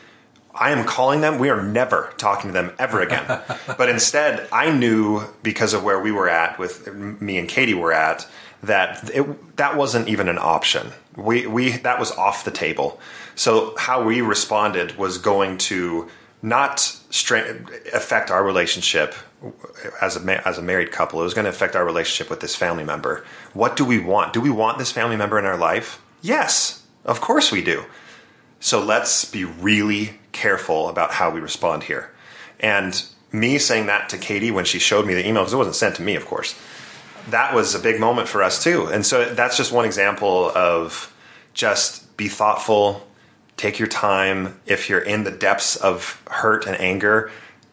I am calling them. We are never talking to them ever again. but instead, I knew because of where we were at, with me and Katie were at, that it, that wasn't even an option. We we that was off the table. So how we responded was going to not stra- affect our relationship as a as a married couple. It was going to affect our relationship with this family member. What do we want? Do we want this family member in our life? Yes, of course we do. So let's be really careful about how we respond here. And me saying that to Katie when she showed me the email, because it wasn't sent to me, of course, that was a big moment for us too. And so that's just one example of just be thoughtful, take your time. If you're in the depths of hurt and anger,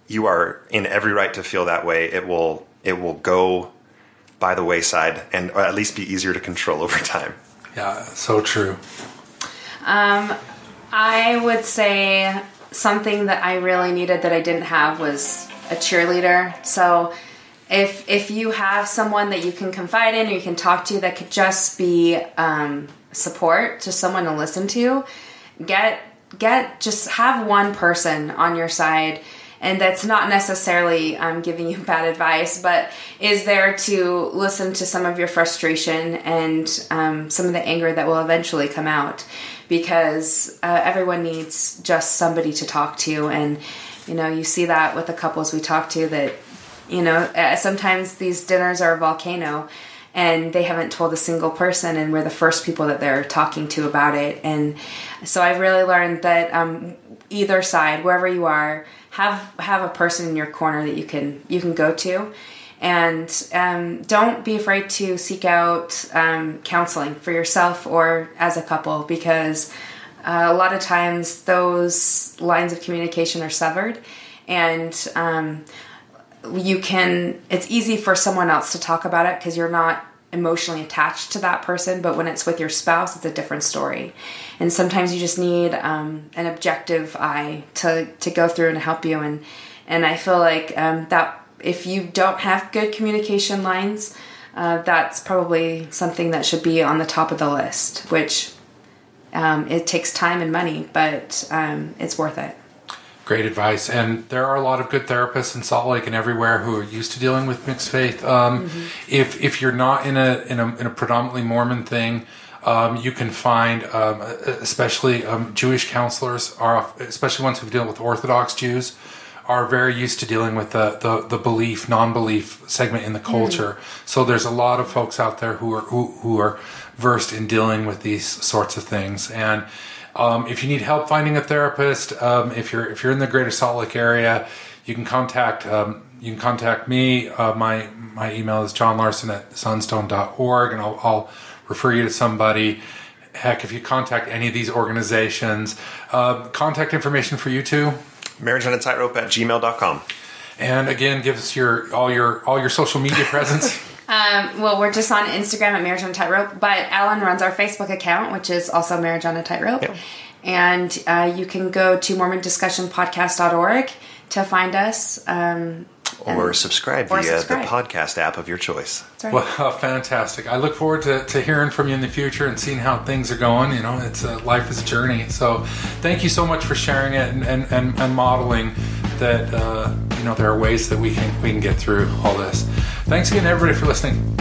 you are in every right to feel that way. It will it will go by the wayside and at least be easier to control over time. Yeah, so true. Um, I would say something that I really needed that I didn't have was a cheerleader. So if if you have someone that you can confide in or you can talk to that could just be um, support, just someone to listen to, get get just have one person on your side and that's not necessarily um, giving you bad advice, but is there to listen to some of your frustration and um, some of the anger that will eventually come out because uh, everyone needs just somebody to talk to. And, you know, you see that with the couples we talk to that, you know, uh, sometimes these dinners are a volcano and they haven't told a single person and we're the first people that they're talking to about it and so i've really learned that um, either side, wherever you are, have have a person in your corner that you can you can go to, and um, don't be afraid to seek out um, counseling for yourself or as a couple because uh, a lot of times those lines of communication are severed, and um, you can. It's easy for someone else to talk about it because you're not emotionally attached to that person, but when it's with your spouse, it's a different story. And sometimes you just need um, an objective eye to to go through and help you. And and I feel like um, that if you don't have good communication lines, uh, that's probably something that should be on the top of the list. Which um, it takes time and money, but um, it's worth it. Great advice. And there are a lot of good therapists in Salt Lake and everywhere who are used to dealing with mixed faith. Um, mm-hmm. If if you're not in a in a, in a predominantly Mormon thing, um, you can find, um, especially um, Jewish counselors, are especially ones who deal with Orthodox Jews, are very used to dealing with the the, the belief non belief segment in the mm. culture. Mm. So there's a lot of folks out there who are who, who are versed in dealing with these sorts of things and um, if you need help finding a therapist, um, if you're if you're in the Greater Salt Lake area, you can contact um, you can contact me. Uh, my my email is johnlarsen at sunstone.org, and I'll, I'll refer you to somebody. Heck, if you contact any of these organizations, uh, contact information for you too. Marriage on a tightrope at gmail.com. And again, give us your all your all your social media presence. Um, well, we're just on Instagram at Marriage on a Tightrope, but Alan runs our Facebook account, which is also Marriage on a Tightrope. Yep. And uh, you can go to MormonDiscussionPodcast.org to find us. Um, or subscribe or via subscribe. the podcast app of your choice. Right. Well, fantastic! I look forward to, to hearing from you in the future and seeing how things are going. You know, it's a, life is a journey. So, thank you so much for sharing it and, and, and, and modeling that. Uh, you know, there are ways that we can we can get through all this. Thanks again, everybody, for listening.